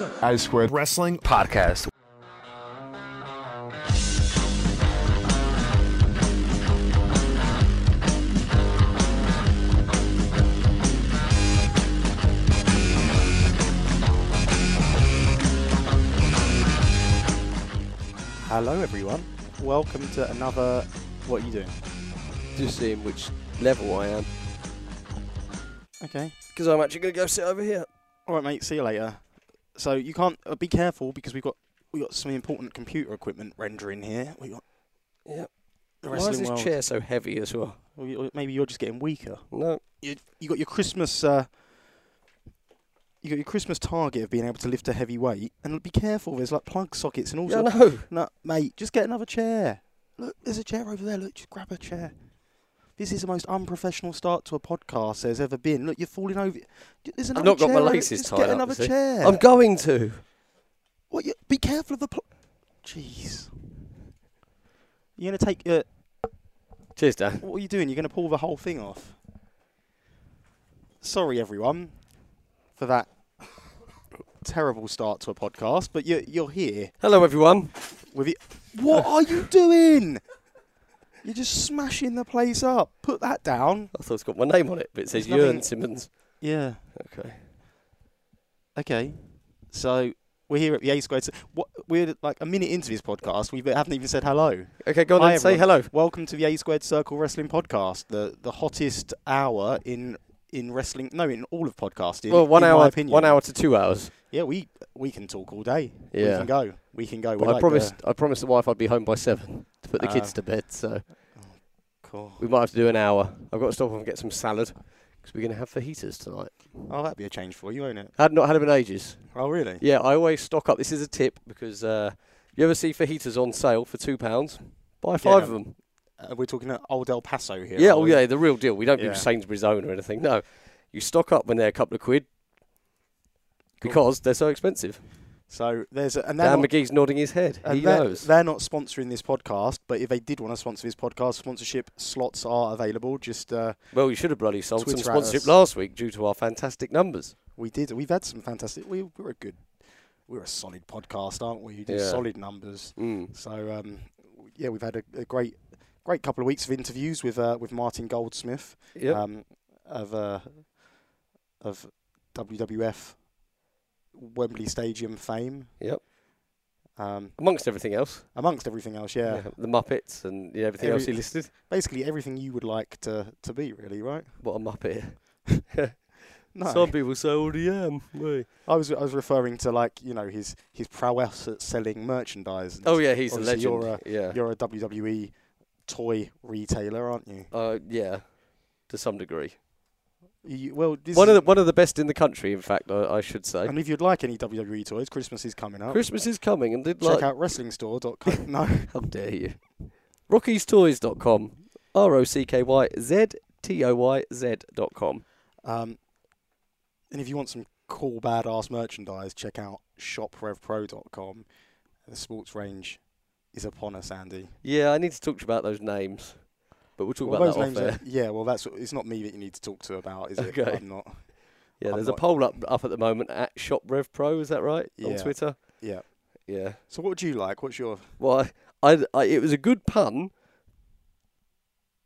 A Squared Wrestling Podcast. Hello, everyone. Welcome to another. What are you doing? Just seeing which level I am. Okay. Because I'm actually going to go sit over here. All right, mate. See you later. So you can't uh, be careful because we've got we got some important computer equipment rendering here. We got Yep. the Why is this world. chair so heavy as well? Or you- maybe you're just getting weaker. No. You you got your Christmas. Uh, you got your Christmas target of being able to lift a heavy weight, and be careful. There's like plug sockets and all Yeah, no. No, mate, just get another chair. Look, there's a chair over there. Look, just grab a chair. This is the most unprofessional start to a podcast there's ever been. Look, you're falling over. There's another not got my chair laces just tied Get up, another chair. I'm going to. what? You, be careful of the. Pl- Jeez. You're gonna take. Uh, Cheers, Dan. what are you doing? You're gonna pull the whole thing off. Sorry, everyone, for that terrible start to a podcast. But you're you're here Hello, everyone. with it. What are you doing? You're just smashing the place up. Put that down. I thought it's got my name on it, but it says There's nothing- Simmons. Yeah. Okay. Okay. So we're here at the A Squared. So what, we're like a minute into this podcast. We haven't even said hello. Okay, go on Hi, then. Say everyone. hello. Welcome to the A Squared Circle Wrestling Podcast, the the hottest hour in in wrestling. No, in all of podcasting. Well, one in my hour, opinion. one hour to two hours. Yeah, we we can talk all day. We Yeah. can go. We can go. We're I like promised, the- I promised the wife I'd be home by seven to put the kids Ah. to bed. So cool. we might have to do an hour. I've got to stop off and get some salad because we're going to have fajitas tonight. Oh, that'd be a change for you, won't it? I had not had them in ages. Oh, really? Yeah, I always stock up. This is a tip because uh, you ever see fajitas on sale for two pounds? Buy five of them. Uh, we're talking at Old El Paso here. Yeah, oh we? yeah, the real deal. We don't Yeah. do Sainsbury's own or anything. No, you stock up when they're a couple of quid Cool. because they're so expensive. So there's a, and Dan not, McGee's nodding his head. he they're, knows. they're not sponsoring this podcast, but if they did want to sponsor this podcast, sponsorship slots are available. Just uh, well, you should have bloody sold Twitter some sponsorship last week due to our fantastic numbers. we did. We've had some fantastic. We, we're a good. We're a solid podcast, aren't we? You do Yeah. solid numbers. Mm. So um, yeah, we've had a, a great, great couple of weeks of interviews with uh, with Martin Goldsmith Yep. um, of uh, of WWF Wembley Stadium fame. yep. Um, Amongst everything else. amongst everything else, yeah. The Muppets and yeah, everything Every- else he listed. Basically everything you would like to, to be, really, right? What a Muppet. No, Some people say I already am. Wait. I was I was referring to like you know his his prowess at selling merchandise. and Oh yeah, he's a legend. You're a, yeah. you're a WWE toy retailer, aren't you? Uh, yeah. To some degree. You well, One of the one of the best in the country, in fact, I, I should say. and if you'd like any WWE toys, Christmas is coming up. Christmas is coming, and did Check like out WrestlingStore.com. no, how dare you? RockyzToyz.com. R O C K Y Z T O Y Z dot com. um, and if you want some cool badass merchandise, check out ShopRevPro.com. The sports range is upon us, Andy. Yeah, I need to talk to you about those names, but we'll talk Well, about those names are, yeah, well, that's it's not me that you need to talk to about, is it? Okay. I'm not. Yeah, I'm there's not- a poll up up at the moment at Shop Rev Pro. Is that right on Yeah. Twitter? Yeah. Yeah. So, what would you like? What's your Well, I, I, I it was a good pun.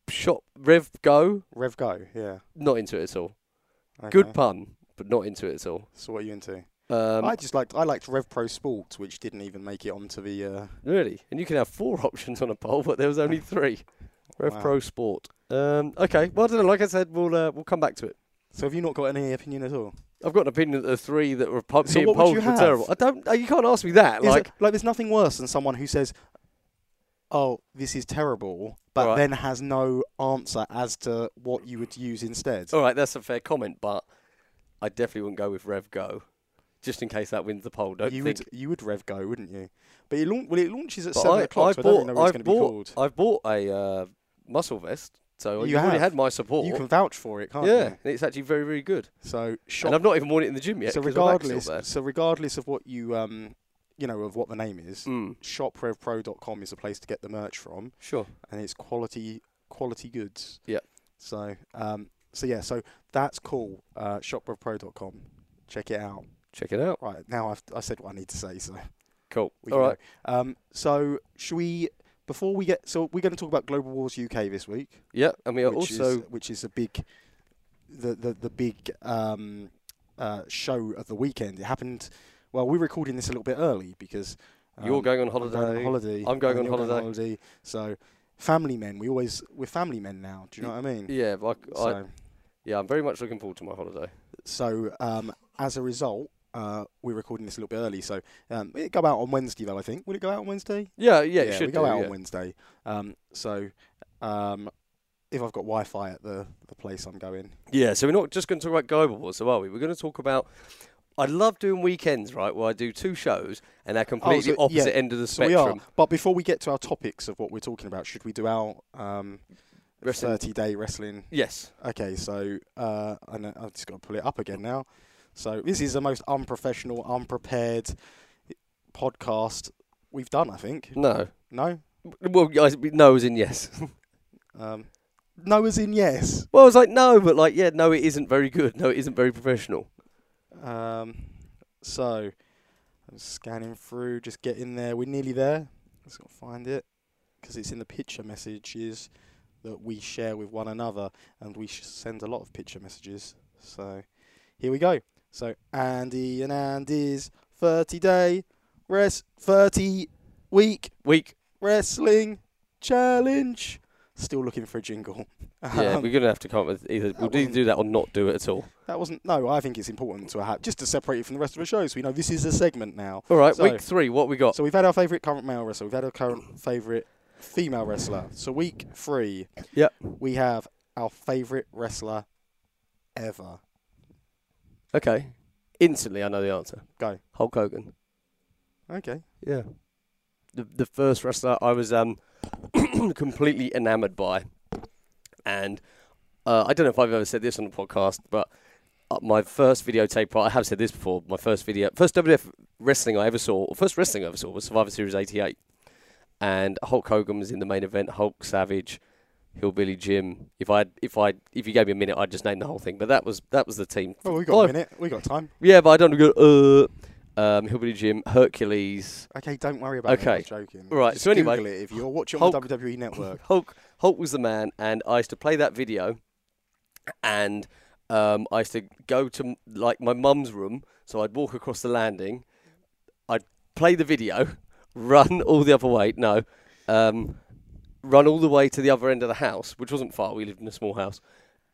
Shop Rev Go. Rev Go? Yeah. Not into it at all. Okay. Good pun, but not into it at all. So, what are you into? Um, I just liked I liked Rev Pro Sports, which didn't even make it onto the. Uh, Really? And you can have four options on a poll, but there was only three. Rev Wow. Pro Sport. Um, okay. Well, I don't know. Like I said, we'll uh, we'll come back to it. so, have you not got any opinion at all? I've got an opinion that the three that were po- So being polled were have? terrible. I don't. uh, You can't ask me that. Is like, it, like, there's nothing worse than someone who says, "Oh, this is terrible," but Alright. then has no answer as to what you would use instead. all right, that's a fair comment, but I definitely wouldn't go with Rev Go, just in case that wins the poll. Don't you think. would you would Rev Go, wouldn't you? But it launch, well, it launches at But seven I, o'clock, I so I don't bought, know what it's I've going to be bought, called. I've bought a uh, muscle vest, so You you've already had my support. You can vouch for it, can't yeah, you? and it's actually very, very good. So shop And I've not even worn it in the gym yet. so 'cause my back's still regardless, so regardless of what you um, you know, of what the name is, Mm, shoprevpro.com is a place to get the merch from, sure. and it's quality quality goods. Yeah. So um, so yeah, so that's cool. Uh, shoprevpro.com, check it out. Check it out. Right now, I've I said what I need to say, so Cool. we All right. Um, so should we? Before we get, so we're going to talk about Global Wars UK this week, Yeah. And we are which also is, which is a big, the the the big um, uh, show of the weekend. It happened. Well, we're recording this a little bit early because you're um, going on I'm going holiday. on holiday. I'm going on you're holiday. So, family men. We always we're family men now. Do you know what I mean? Yeah. But I, I, yeah. I'm very much looking forward to my holiday. so um, as a result, uh, we're recording this a little bit early. So um, it go out on Wednesday though. I think. Will it go out on Wednesday? Yeah. Yeah. it should we go do, out yeah. on Wednesday. Um, so um, if I've got Wi-Fi at the the place I'm going, Yeah, so we're not just going to talk about global wars, so are we? We're going to talk about. I love doing weekends, right, where I do two shows and they're completely Oh, so- yeah, opposite end of the so spectrum. are. But before we get to our topics of what we're talking about, should we do our um, Wrestling. 30 day wrestling Yes. Okay, so uh, I know, I've just got to pull it up again now. So this is the most unprofessional, unprepared podcast we've done. I think. No. No, Well, guys, no as in yes. um, no, as in yes. well, I was like, no, but like, yeah, no, it isn't very good. No, it isn't very professional. Um, so I'm scanning through, just getting there. We're nearly there. Let's go find it because it's in the picture messages that we share with one another, and we send a lot of picture messages. So here we go. So Andy and Andy's 30 day rest 30 week Week. wrestling challenge. Still looking for a jingle. Yeah, Um, we're going to have to come up with either. We'll either do that or not do it at all. that wasn't. No, I think it's important to have just to separate it from the rest of the show, so we know this is a segment now. All right, So- week three, what we got? So we've had our favourite current male wrestler. We've had our current favourite female wrestler. So week three, Yep. we have our favourite wrestler ever. Okay. Instantly, I know the answer. Go. Hulk Hogan. Okay. Yeah. The the first wrestler I was um completely enamoured by, and uh, I don't know if I've ever said this on the podcast, but uh, my first videotape I have said this before. My first video, first WWF wrestling I ever saw, or first wrestling I ever saw was Survivor Series '88, and Hulk Hogan was in the main event. Hulk Savage. Hillbilly Jim. If I if I if you gave me a minute, I'd just name the whole thing. But that was that was the team. Well, we got Five- a minute. We got time. Yeah, but I don't go. Uh, um, Hillbilly Jim, Hercules, Okay, don't worry about Okay. it. I'm joking. Right, Just so anyway, Google it if you're watching on the WWE network. Hulk Hulk was the man, and I used to play that video, and um, I used to go to like my mum's room, so I'd walk across the landing, I'd play the video, run all the other way, no, um, run all the way to the other end of the house, which wasn't far. We lived in a small house,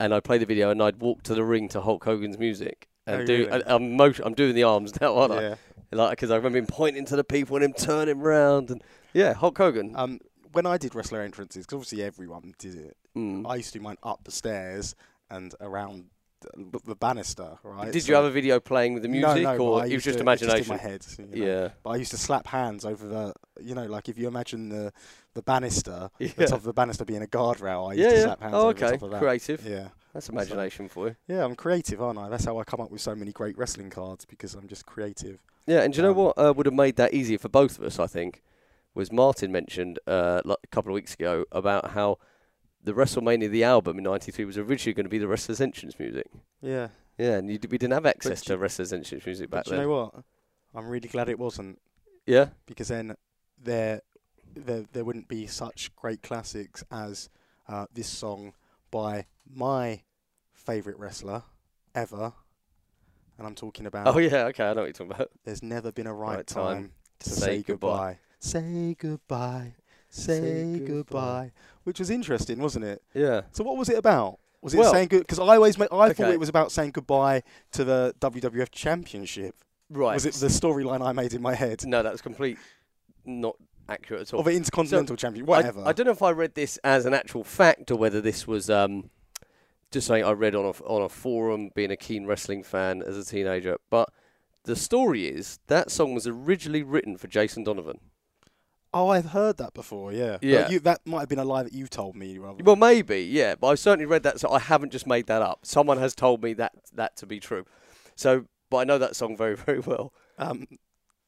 and I'd play the video, and I'd walk to the ring to Hulk Hogan's music. And Oh, do really? I'm motion, I'm doing the arms now, aren't yeah. I? Like because I remember him pointing to the people and him turning round and yeah, Hulk Hogan. Um, when I did wrestler entrances, because obviously everyone did it, Mm. I used to do mine up the stairs and around the, banister. Right. Did So- you have a video playing with the music, no, but or it was just to- imagination? Just in my head. you know. Yeah, But I used to slap hands over the, you know, like if you imagine the the banister, yeah, the top of the banister being a guardrail, I used yeah, to slap hands Oh, over the okay, top of that. creative. Yeah, That's imagination for you. yeah, I'm creative, aren't I? That's how I come up with so many great wrestling cards because I'm just creative. Yeah, and do you know Um, what uh, would have made that easier for both of us? I think was Martin mentioned uh, a couple of weeks ago about how the WrestleMania the album in '93 was originally going to be the Wrestlers Entrance music. Yeah, Yeah, and you, d- we didn't have access do to Wrestlers Entrance music back but you know what? I'm really glad it wasn't yeah, because then there, there, there wouldn't be such great classics as uh, this song by my favourite wrestler ever, and I'm talking about. oh yeah, okay, I know what you're talking about. There's never been a right, Right time time, to, to say, say goodbye. goodbye. Say goodbye. Say, Say goodbye. Which was interesting, wasn't it? Yeah, So what was it about? Was it Well- saying good? Because I always, ma- I thought it was about saying goodbye to the WWF Championship. right. Was it the storyline I made in my head No, that's complete not accurate at all. of the Intercontinental Champion? I- Whatever. I, don't know if I read this as an actual fact or whether this was um, just something I read on a, on a forum, being a keen wrestling fan as a teenager. But the story is that song was originally written for Jason Donovan. Oh, I've heard that before. Yeah. But Yeah. you, that might have been a lie that you told me. Rather. Well, maybe, yeah, but I certainly read that, so I haven't just made that up. Someone has told me that that to be true. So, but I know that song very, very well. um,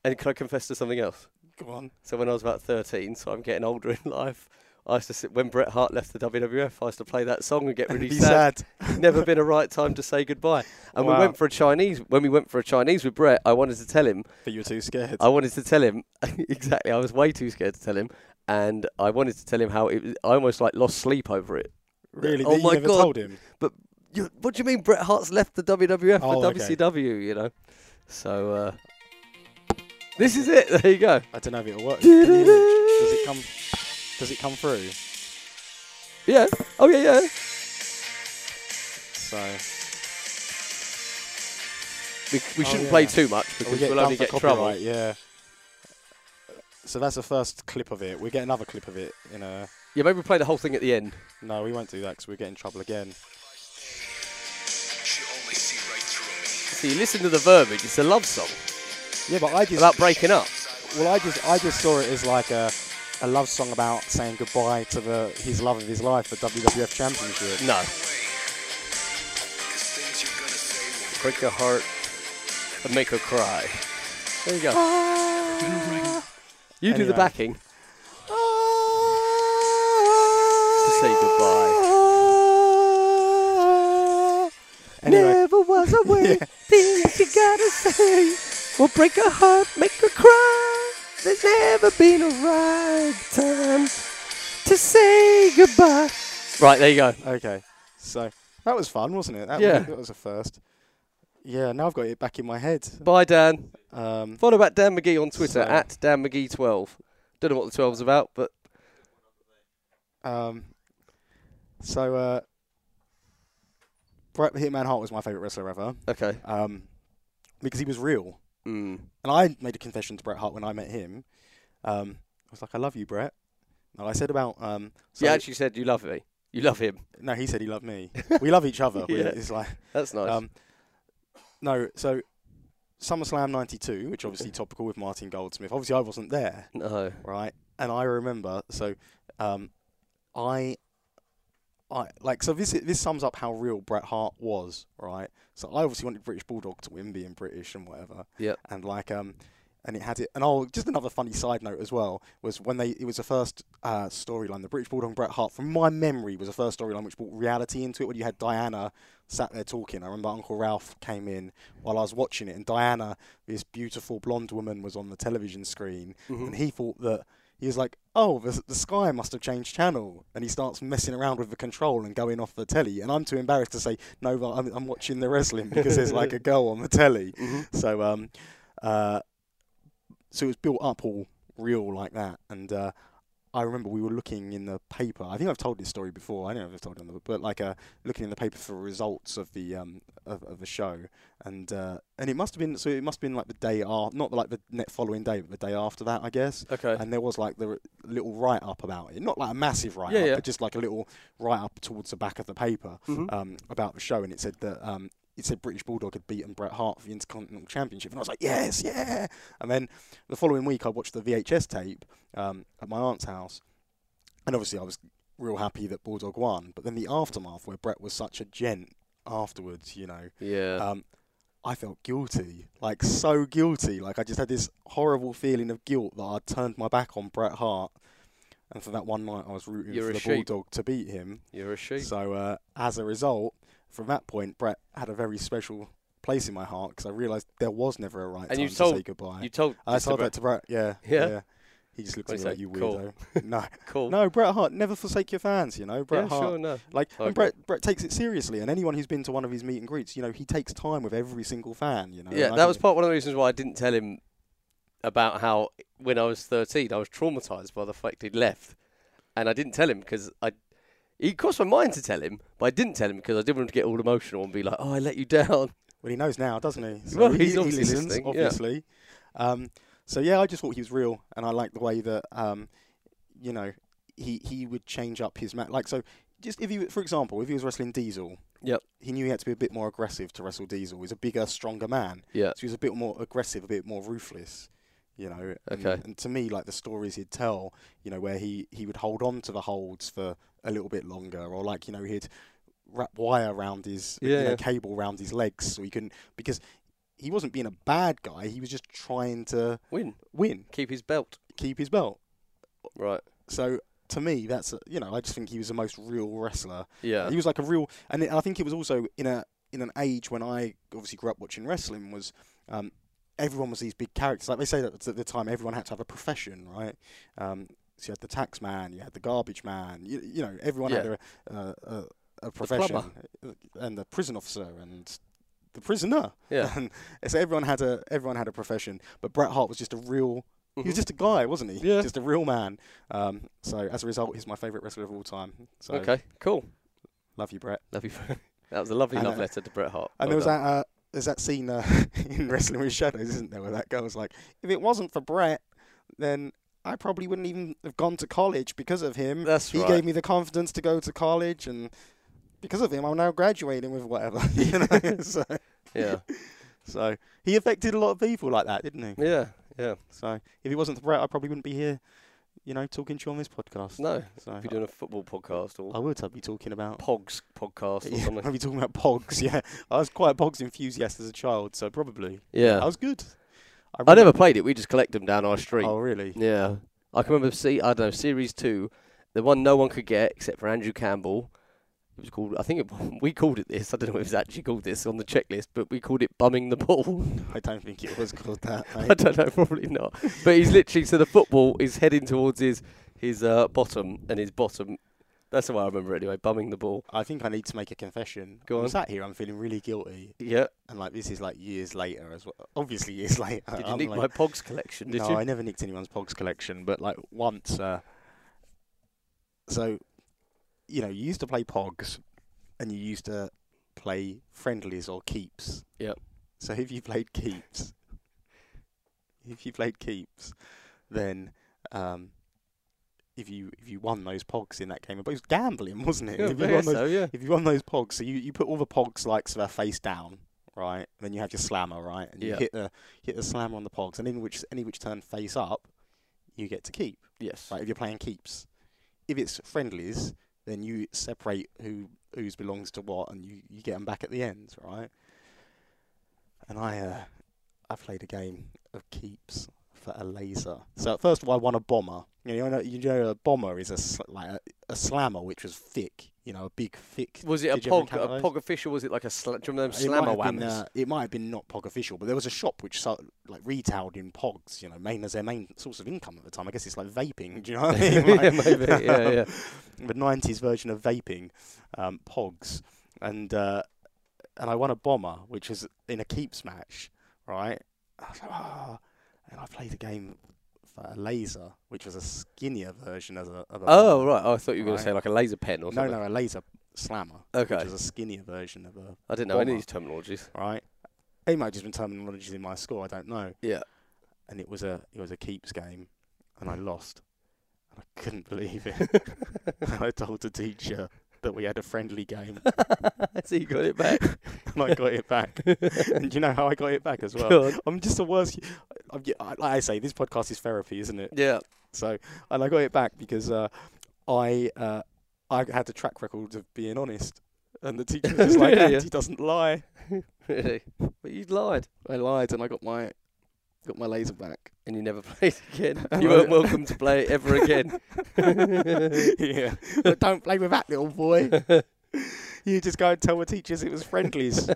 And can I confess to something else? go on. So when I was about 13, so I'm getting older in life, I used to sit when Bret Hart left the WWF. I used to play that song and get really sad. sad. Never been a right time to say goodbye. And we went for a Chinese. When we went for a Chinese with Bret, I wanted to tell him. But you were too scared. I wanted to tell him exactly. I was way too scared to tell him, and I wanted to tell him how it. was- I almost like lost sleep over it. really? Oh you my never God. told him. You, what do you mean Bret Hart's left the WWF Oh, for okay. WCW? You know, so uh, this is it. There you go. I don't know if it'll work. Can you hear it? Does it come? Does it come through? Yeah. Oh yeah, yeah. So We, we Oh, shouldn't yeah. play too much we because we'll only get trouble. copyright. Yeah. So that's the first clip of it. We get another clip of it in a. Yeah, maybe we'll play the whole thing at the end. No, we won't do that because we get in trouble again. See So you listen to the verbiage. It's a love song Yeah, but I just about breaking up. well, I just I just saw it as like a a love song about saying goodbye to the his love of his life, the WWF Championship. No, me. Cause things you're gonna say will break her heart and make her cry. There you go. You do the backing to say goodbye. Anyway, Never was a way. Things you gotta say will break her heart, make her cry. There's never been a right time to say goodbye. Right, there you go. okay, so that was fun, wasn't it? That Yeah. was, that was a first. Yeah, now I've got it back in my head. Bye, Dan. Um, Follow back Dan McGee on Twitter So- at Dan McGee12. Don't know what the 12's about, but um, so uh, Bret Hitman Hart was my favorite wrestler ever. okay. Um, because he was real. Mm. And I made a confession to Bret Hart when I met him. Um, I was like, I love you, Bret. No, I said about. Um, so you actually said you love me. You love him. no, he said he loved me. we love each other. Yeah. It's like. That's nice. Um, no, so SummerSlam 92, which obviously topical with Martin Goldsmith. Obviously, I wasn't there, no. right? And I remember, so um, I. I, like so this this sums up how real Bret Hart was, right? So I obviously wanted British Bulldog to win, being British and whatever. Yep. And like um, and it had it. And oh, just another funny side note as well was when they it was the first uh, storyline. The British Bulldog and Bret Hart, from my memory, was the first storyline which brought reality into it. When you had Diana sat there talking, I remember Uncle Ralph came in while I was watching it, and Diana, this beautiful blonde woman, was on the television screen, Mhm. and he thought that. He was like, "Oh, the, the sky must have changed channel," and he starts messing around with the control and going off the telly. And I'm too embarrassed to say, "No, I'm, I'm watching the wrestling because there's like a girl on the telly." Mhm. So um, uh, so it was built up all real like that, and uh, I remember we were looking in the paper. I think I've told this story before. I don't know if I've told it on the book but like uh, looking in the paper for results of the um of, of the show, and uh, and it must have been so it must have been like the day after, not like the net following day, but the day after that, I guess. Okay. And there was like the r- little write up about it, not like a massive write up, Yeah, yeah. but just like a little write up towards the back of the paper Mhm. um, about the show, and it said that um, it said British Bulldog had beaten Bret Hart for the Intercontinental Championship, and I was like, yes, yeah. And then the following week, I watched the VHS tape um, at my aunt's house, and obviously I was real happy that Bulldog won. But then the aftermath, where Bret was such a gent afterwards, you know, yeah. um, I felt guilty, like so guilty. Like I just had this horrible feeling of guilt that I'd turned my back on Bret Hart, and for that one night I was rooting You're for the sheep. Bulldog to beat him. You're a sheep. So uh, as a result, from that point, Bret had a very special place in my heart because I realised there was never a right And time you to say goodbye. You told. I this to told that to Bret. Yeah, Yeah? He just looked at me like you Cool. weirdo. no, Cool. no, Bret Hart never forsake your fans. You know, Bret yeah, Hart. sure, no. Like, agree. and Bret, Bret takes it seriously, and anyone who's been to one of his meet and greets, you know, he takes time with every single fan. You know, Yeah, and that was part one of the reasons why I didn't tell him about how when I was 13 I was traumatized by the fact he'd left, and I didn't tell him because I. He crossed my mind to tell him, but I didn't tell him because I didn't want him to get all emotional and be like, "Oh, I let you down." Well, he knows now, doesn't he? So Well, he, he's he obviously listens, listening, yeah. obviously. Um, so yeah, I just thought he was real, and I liked the way that, um, you know, he he would change up his match. Like so, just if he, for example, if he was wrestling Diesel, Yep. he knew he had to be a bit more aggressive to wrestle Diesel. He's a bigger, stronger man, Yeah. so he was a bit more aggressive, a bit more ruthless. You know, and, Okay. and to me, like the stories he'd tell, you know, where he he would hold on to the holds for a little bit longer, or like you know he'd wrap wire around his Yeah, you know, yeah. cable around his legs so he couldn't because he wasn't being a bad guy. He was just trying to Win. win, Keep his belt. keep his belt. Right. So to me, that's a, you know, I just think he was the most real wrestler. Yeah. He was like a real, and I think it was also in a in an age when I obviously grew up watching wrestling was. Um, Everyone was these big characters. Like they say that at the time, everyone had to have a profession, right? Um, so you had the tax man, you had the garbage man. You, you know, everyone had a, a, a, a profession, uh, and the prison officer and the prisoner. Yeah. and so everyone had a everyone had a profession. But Bret Hart was just a real. He was Mhm. just a guy, wasn't he? Yeah. Just a real man. Um, so as a result, he's my favourite wrestler of all time. So okay. Cool. love you, Bret. Love you. that was a lovely And, love uh, letter to Bret Hart. And Well there was done. that uh, there's that scene uh, in Wrestling with Shadows, isn't there, where that girl was like, "If it wasn't for Bret, then I probably wouldn't even have gone to college because of him. That's he right. gave me the confidence to go to college, and because of him, I'm now graduating with whatever." you know, so, Yeah. so he affected a lot of people like that, didn't he? Yeah. Yeah. So if he wasn't for Bret, I probably wouldn't be here, you know, talking to you on this podcast. No. So If you're doing a football podcast or I would. I'd be talking about. Pogs podcast or Yeah, something. I'd be talking about Pogs. Yeah, I was quite a Pogs enthusiast as a child, so probably. Yeah. I was good. I remember- never played it. We just collect them down our street. Oh, really? Yeah. I can remember see I don't know series two, the one no one could get except for Andrew Campbell. It was called I think it, we called it this. I don't know if it was actually called this on the checklist, but we called it bumming the ball. I don't think it was called that. I don't know, probably not. But he's literally so the football is heading towards his his uh, bottom and his bottom. That's the way I remember it anyway. Bumming the ball. I think I need to make a confession. Go I'm on. sat here, I'm feeling really guilty, Yeah. and like this is like years later as well. Obviously, years later. Did you I'm nick like, my Pogs collection? Did no, you? I never nicked anyone's Pogs collection, but like once. Uh, so, you know, you used to play Pogs, and you used to play friendlies or keeps. Yep. So if you played keeps, if you played keeps, then um, if you if you won those Pogs in that game, but it was gambling, wasn't it? Yeah, if, you won those, so, yeah. if you won those Pogs, so you, you put all the Pogs like sort of face down, right? And then you have your slammer, right? And you Yeah. hit the hit the slammer on the Pogs, and in which any which turn face up, you get to keep. Yes. Right, if you're playing keeps. If it's friendlies, then you separate who whose belongs to what, and you, you get them back at the end, right? And I uh, I played a game of keeps for a laser. So first of all, I won a bomber. You know, you know, a bomber is a sl- like a, a slammer, which was thick. You know, a big thick. Was it a Did pog? A pog official? Was it like a sl- do you remember them slammer whammers? uh, it might have been not Pog official, but there was a shop which sold, like retailed in Pogs. You know, main as their main source of income at the time. I guess it's like vaping. Do you know what I mean? yeah, maybe. Yeah, yeah. the '90s version of vaping, um, Pogs, and uh, and I won a bomber, which was in a keeps match, right? I was like, ah, and I played a game for a laser, which was a skinnier version of a. Of a Oh bomber. right, oh, I thought you were going to say like a laser pen or No, something. no, a laser slammer, Okay. which was a skinnier version of a. I didn't know any of these terminologies. Right, it might have just been terminologies in my school. I don't know. Yeah. And it was a it was a keeps game, and I lost. And I couldn't believe it. I told the teacher that we had a friendly game. so you got it back. and I got it back. and you know how I got it back as well? I'm just the worst. I'm, like I say, this podcast is therapy, isn't it? Yeah. So, and I got it back because uh, I uh, I had the track record of being honest, and the teacher was like, Really? "Andy doesn't lie." Really. But you lied, I lied, and I got my got my laser back. and you never played again. You weren't welcome to play it ever again. yeah, but don't play with that little boy. you just go and tell the teachers it was friendlies.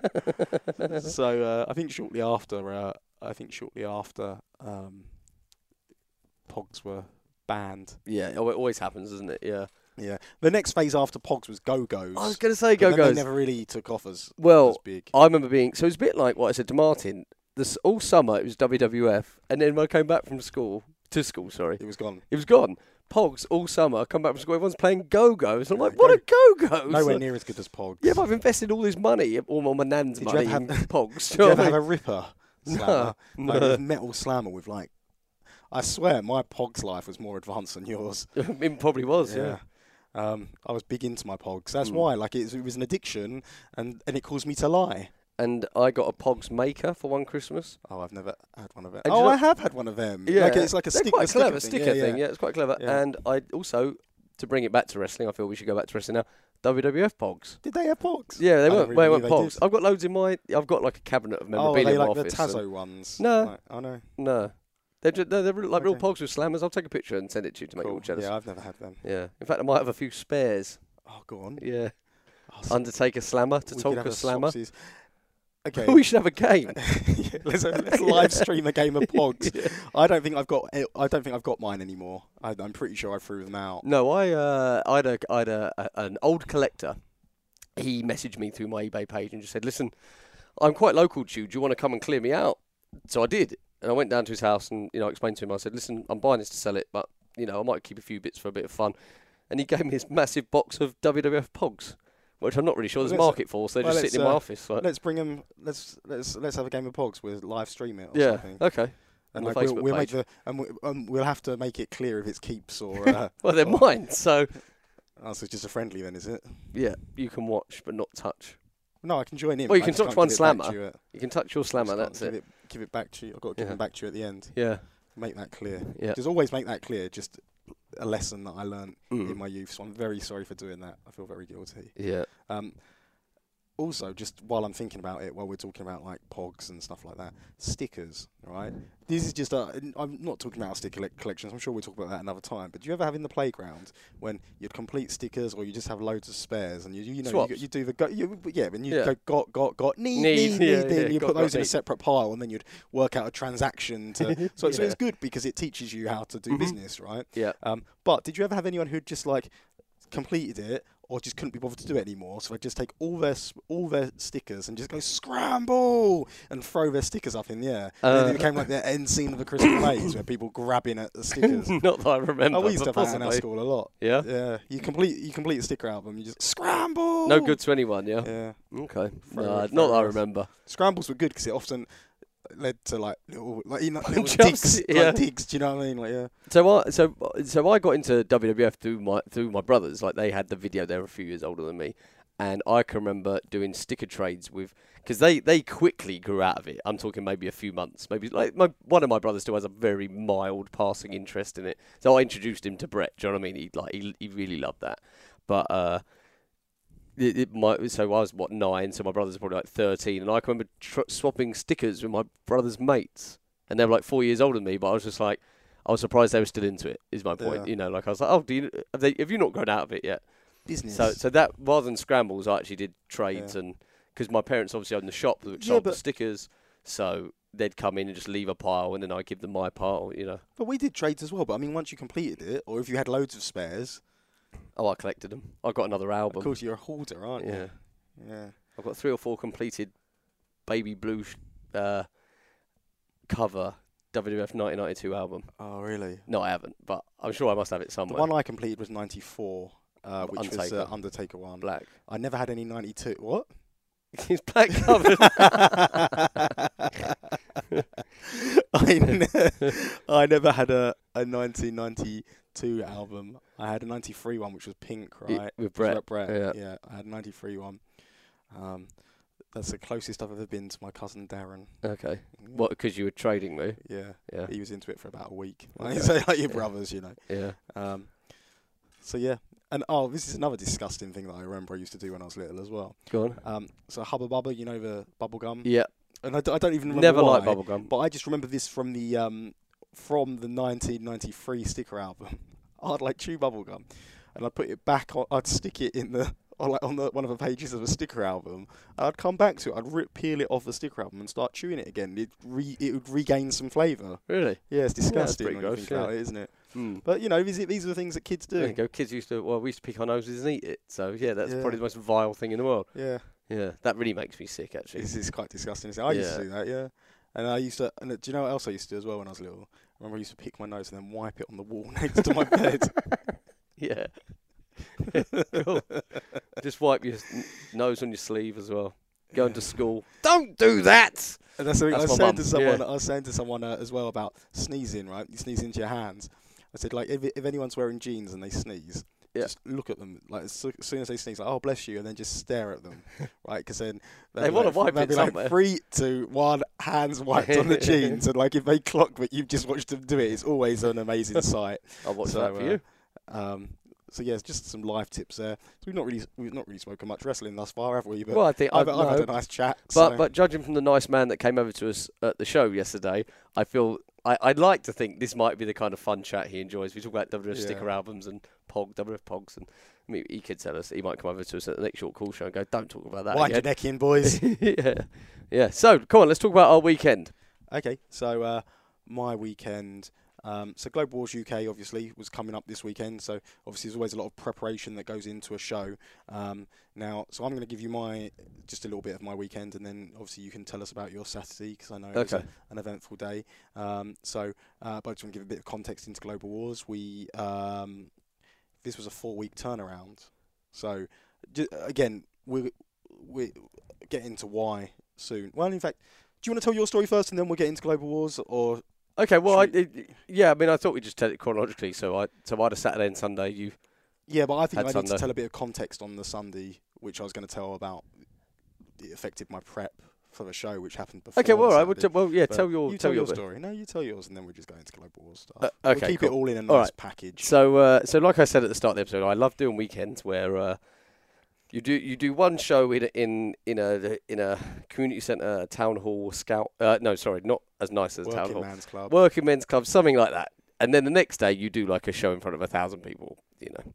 so uh, I think shortly after, uh, I think shortly after, um, Pogs were banned. yeah, oh, it always happens, doesn't it? Yeah. Yeah, the next phase after Pogs was Go Go's. I was going to say Go Go's. They never really took off as, Well, as big. I remember being so it was a bit like what I said to Martin. This all summer it was WWF, and then when I came back from school to school, sorry, It was gone. it was gone. Pogs all summer. I come back from school, everyone's playing Go Go's. I'm like, what are Go Go's? Nowhere near as good as Pogs. Yeah, but I've invested all this money, all my nan's Did money in Pogs. Did you ever have a Ripper slammer? No, Like, no. metal slammer with like. I swear, my Pogs life was more advanced than yours. it probably was. Yeah. Um, I was big into my Pogs. That's Mm. why. Like, it was, it was an addiction, and, and it caused me to lie. And I got a Pogs maker for one Christmas. Oh, I've never had one of them. And Oh, you know- I have had one of them. Yeah, like it's like a stick, quite a sticker clever thing. sticker yeah, thing. Yeah. Yeah, it's quite clever. Yeah. And I also, to bring it back to wrestling, I feel we should go back to wrestling now. WWF Pogs. Did they have Pogs? Yeah, they weren't. really they weren't Pogs. did. I've got loads in my. I've got like a cabinet of Oh, memorabilia they in my like the office. Tazo ones? No. Like, oh no. No, They're, ju- they're, they're like real pogs with slammers. I'll take a picture and send it to you to make you all jealous. Yeah, I've never had them. Yeah. In fact, I might have a few spares. Oh, go on. Yeah. Oh, Undertaker slammer to we could have Tolka a slammer. Soxies. Okay. we should have a game. Yeah, let's, let's live stream a game of Pogs. I don't think I've got. I don't think I've got mine anymore. I, I'm pretty sure I threw them out. No, I uh, I had a I had a, a, an old collector. He messaged me through my eBay page and just said, "Listen, I'm quite local to you. Do you want to come and clear me out?" So I did, and I went down to his house and you know explained to him. I said, "Listen, I'm buying this to sell it, but you know I might keep a few bits for a bit of fun." And he gave me this massive box of WWF Pogs, which I'm not really sure there's a market for. So they're well, just sitting in my uh, office. Like, Let's bring them. Let's let's let's have a game of Pogs with live stream it or yeah. something. Okay. And like we'll, we'll make the and we, um, we'll have to make it clear if it's keeps or. Uh, Well, they're or- mine. So Oh, so it's just a friendly then, is it? yeah, you can watch but not touch. No, I can join in. Well, you I can touch one it slammer. you at- You can touch your slammer. That's give it. Give it back to you. I've got to give Yeah. them back to you at the end. Yeah. Make that clear. Yeah. Just always make that clear. Just a lesson that I learned Mm. in my youth. So I'm very sorry for doing that. I feel very guilty. Yeah. Um, also, just while I'm thinking about it, while we're talking about like pogs and stuff like that, stickers, right? This is just a. I'm not talking about sticker collections. I'm sure we'll talk about that another time. But do you ever have in the playground when you'd complete stickers, or you just have loads of spares, and you you know you, you do the go, you, yeah, and you Yeah. go got got got need Need, need need, yeah, need, yeah, and you got, put got, those in a separate pile, and then you'd work out a transaction to. so, so it's good because it teaches you how to do Mhm. business, right? Yeah. Um, but did you ever have anyone who just like completed it or just couldn't be bothered to do it anymore? So they just take all their all their stickers and just go scramble and throw their stickers up in the air. and then Uh, it became like the end scene of the Crystal Maze where people grabbing at the stickers. Not that I remember. oh, we used to have that in our school a lot. Yeah. Yeah, you complete you complete a sticker album, you just scramble. No good to anyone. Yeah. Yeah, Okay. Nah, not that I remember. scrambles were good because it often led to like little like you know little digs, like yeah. digs. Do you know what I mean? Like yeah. So I so so I got into WWF through my through my brothers. Like they had the video. They were a few years older than me, and I can remember doing sticker trades with because they they quickly grew out of it. I'm talking maybe a few months. Maybe like my one of my brothers still has a very mild passing interest in it. So I introduced him to Bret. Do you know what I mean? He like he he really loved that, but. uh it, it might, so I was what nine, so my brother's probably like thirteen, and I can remember tr- swapping stickers with my brother's mates, and they were like four years older than me. But I was just like, I was surprised they were still into it. Is my point, Yeah. you know? Like I was like, oh, do you have they have you not grown out of it yet? Business. So so that rather than scrambles, I actually did trades, and because my parents obviously owned the shop which Yeah, sold the stickers, so they'd come in and just leave a pile, and then I give them my pile, you know. But we did trades as well. But I mean, once you completed it, or if you had loads of spares, Oh, I collected them. I got another album. of course you're a hoarder, aren't yeah. you? Yeah. I've got three or four completed baby blue uh, cover WWF 1992 album. Oh, really? No, I haven't, but I'm sure I must have it somewhere. The one I completed was '94, uh, which was Undertaker. uh, Undertaker one. black. I never had any '92. What? It's black covered. I, ne- I never had a, a 1992 album. I had a '93 one, which was pink, right? with Bret, Bret. Bret. yeah. I had a '93 one. Um, that's the closest I've ever been to my cousin Darren. Okay. Yeah. What? Because you were trading me. Yeah. Yeah. He was into it for about a week. Okay. Like, so like your Yeah. brothers, you know. Yeah. Um, so yeah, and oh, this is another disgusting thing that I remember I used to do when I was little as well. Go on. Um, so Hubba Bubba, you know the bubble gum, Yeah. and I, d- I don't even remember Never liked bubblegum. but I just remember this from the um, from the 1993 sticker album. I'd like chew bubble gum, and I'd put it back. on I'd stick it in the on like on the one of the pages of a sticker album. I'd come back to it. I'd rip peel it off the sticker album and start chewing it again. It re, it would regain some flavour. Really? Yeah, it's disgusting pretty when you gross, think yeah. about it, isn't it? Hmm. But you know, these, are- these are the things that kids do. There you go. Kids used to. Well, we used to pick our noses and eat it. So yeah, that's Yeah. probably the most vile thing in the world. Yeah. Yeah. That really makes me sick, actually. This is quite disgusting. isn't it? I used to do that, yeah. And I used to, and do you know what else I used to do as well when I was little? I remember I used to pick my nose and then wipe it on the wall next to my bed. Yeah. cool. Just wipe your s- nose on your sleeve as well. Going to school. Don't do that. And that's something I That's was my saying mum, to someone. yeah. I was saying to someone uh, as well about sneezing. Right, you sneeze into your hands. I said like if if anyone's wearing jeans and they sneeze, Yeah. just look at them. Like as soon as they sneeze, like oh bless you, and then just stare at them, right? Because then They wanna like, wipe they'll it be like somewhere. three, two, one, hands wiped on the jeans, and like if they clock, but you've just watched them do it, it's always an amazing sight. I'll watch So, that for uh, you. Um, so yeah, just some live tips there. So we've not really we've not really spoken much wrestling thus far, have we? But well, I think I've, I, I've had a nice chat. But so- but judging from the nice man that came over to us at the show yesterday, I feel I, I'd like to think this might be the kind of fun chat he enjoys. We talk about WWF Yeah. sticker albums and Pog, WWF Pogs, and I mean, he could tell us he might come over to us at the next short call show and go, "Don't talk about that." wind your again." neck in, boys. yeah, yeah. So come on, let's talk about our weekend. Okay, so uh, my weekend. Um, so Global Wars UK obviously was coming up this weekend. So obviously there's always a lot of preparation that goes into a show. Um, now, so I'm going to give you my just a little bit of my weekend, and then obviously you can tell us about your Saturday because I know it was a- an eventful day. Um, so, uh, but I just want to give a bit of context into Global Wars. We um, this was a four-week turnaround. So ju- again, we we get into why soon. Well, in fact, do you want to tell your story first, and then we'll get into Global Wars, or Okay, well, I, it, yeah, I mean, I thought we'd just tell it chronologically. So I, so I had a Saturday and Sunday. You, yeah? But I think I need Sunday. to tell a bit of context on the Sunday, which I was going to tell about. It affected my prep for the show, which happened before. okay, well, the all right, well, Saturday. t- well, yeah, But tell your, you tell tell your bit. story. No, you tell yours, and then we'll just go into Global Wars stuff. Uh, We'll okay, keep cool. it all in a nice right. package. So, uh, so like I said at the start of the episode, I love doing weekends where uh, you do you do one show in a, in in a in a community centre, town hall, scout. Uh, no, sorry, not as nice as a town Working hall. Man's Club. Working men's club, something like that. And then the next day you do like a show in front of a thousand people. You know,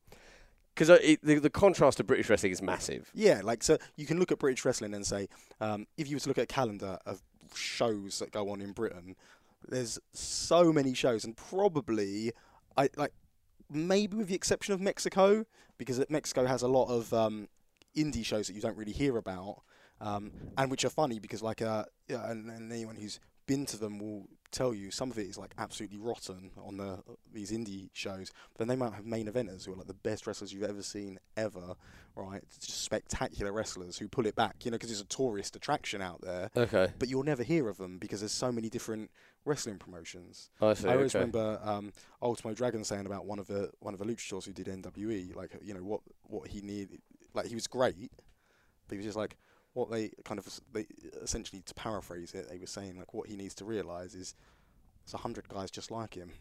because the the contrast to British wrestling is massive. Yeah, like so you can look at British wrestling and say, um, if you were to look at a calendar of shows that go on in Britain, there's so many shows, and probably I like maybe with the exception of Mexico, because Mexico has a lot of um, indie shows that you don't really hear about, um, and which are funny because like uh, yeah, and, and anyone who's been to them will tell you some of it is like absolutely rotten on the these indie shows. But then they might have main eventers who are like the best wrestlers you've ever seen ever, right? It's just spectacular wrestlers who pull it back, you know, because it's a tourist attraction out there. Okay, But you'll never hear of them because there's so many different wrestling promotions. I see. I always okay. remember um, Ultimo Dragon saying about one of the one of the luchadors who did NWE, like you know what what he needed, like he was great, but he was just like what they kind of they essentially to paraphrase it, they were saying like what he needs to realize is there's a hundred guys just like him,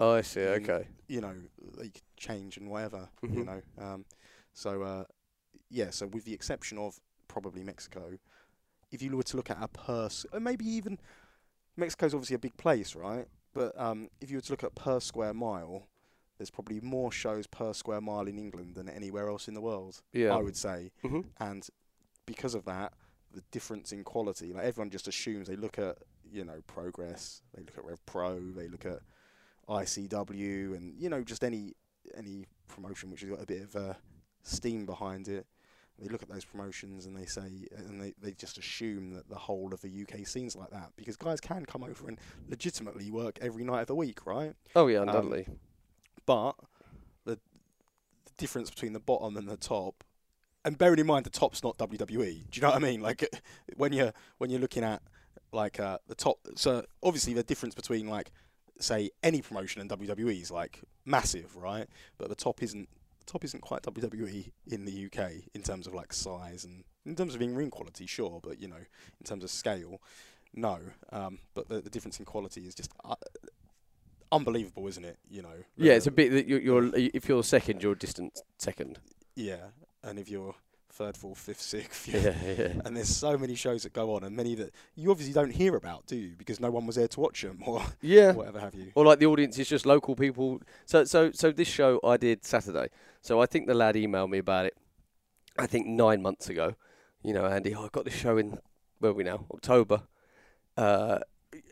Oh, I see. Mm. Okay. you know, they change and whatever, you Mhm. know. Um, so uh, yeah, so with the exception of probably Mexico, if you were to look at a per, uh, maybe even Mexico's obviously a big place, right? But um, if you were to look at per square mile, there's probably more shows per square mile in England than anywhere else in the world. Yeah. I would say, hmm and because of that, the difference in quality, like everyone just assumes they look at you know Progress, they look at Rev Pro, they look at ICW, and you know just any any promotion which has got a bit of uh, steam behind it. They look at those promotions and they say, and they, they just assume that the whole of the UK scene's like that because guys can come over and legitimately work every night of the week, right? Oh yeah, Um, undoubtedly. But the, the difference between the bottom and the top, and bearing in mind the top's not WWE. Do you know what I mean? Like when you're when you're looking at like uh, the top, so obviously the difference between like say any promotion and WWE is like massive, right? But the top isn't the top isn't quite WWE in the UK in terms of like size and in terms of in ring quality, sure, but you know in terms of scale, no. Um, but the, the difference in quality is just. Uh, Unbelievable, isn't it? You know. yeah, it's a bit that you're, you're if you're second, you're distant second. Yeah, and if you're third, fourth, fifth, sixth, yeah. Yeah, yeah. And there's so many shows that go on, and many that you obviously don't hear about, do you? Because no one was there to watch them, or Yeah. whatever have you. Or like the audience is just local people. So so so this show I did Saturday. So I think the lad emailed me about it. I think nine months ago. You know, Andy, oh, I got this show in where are we now October. Uh,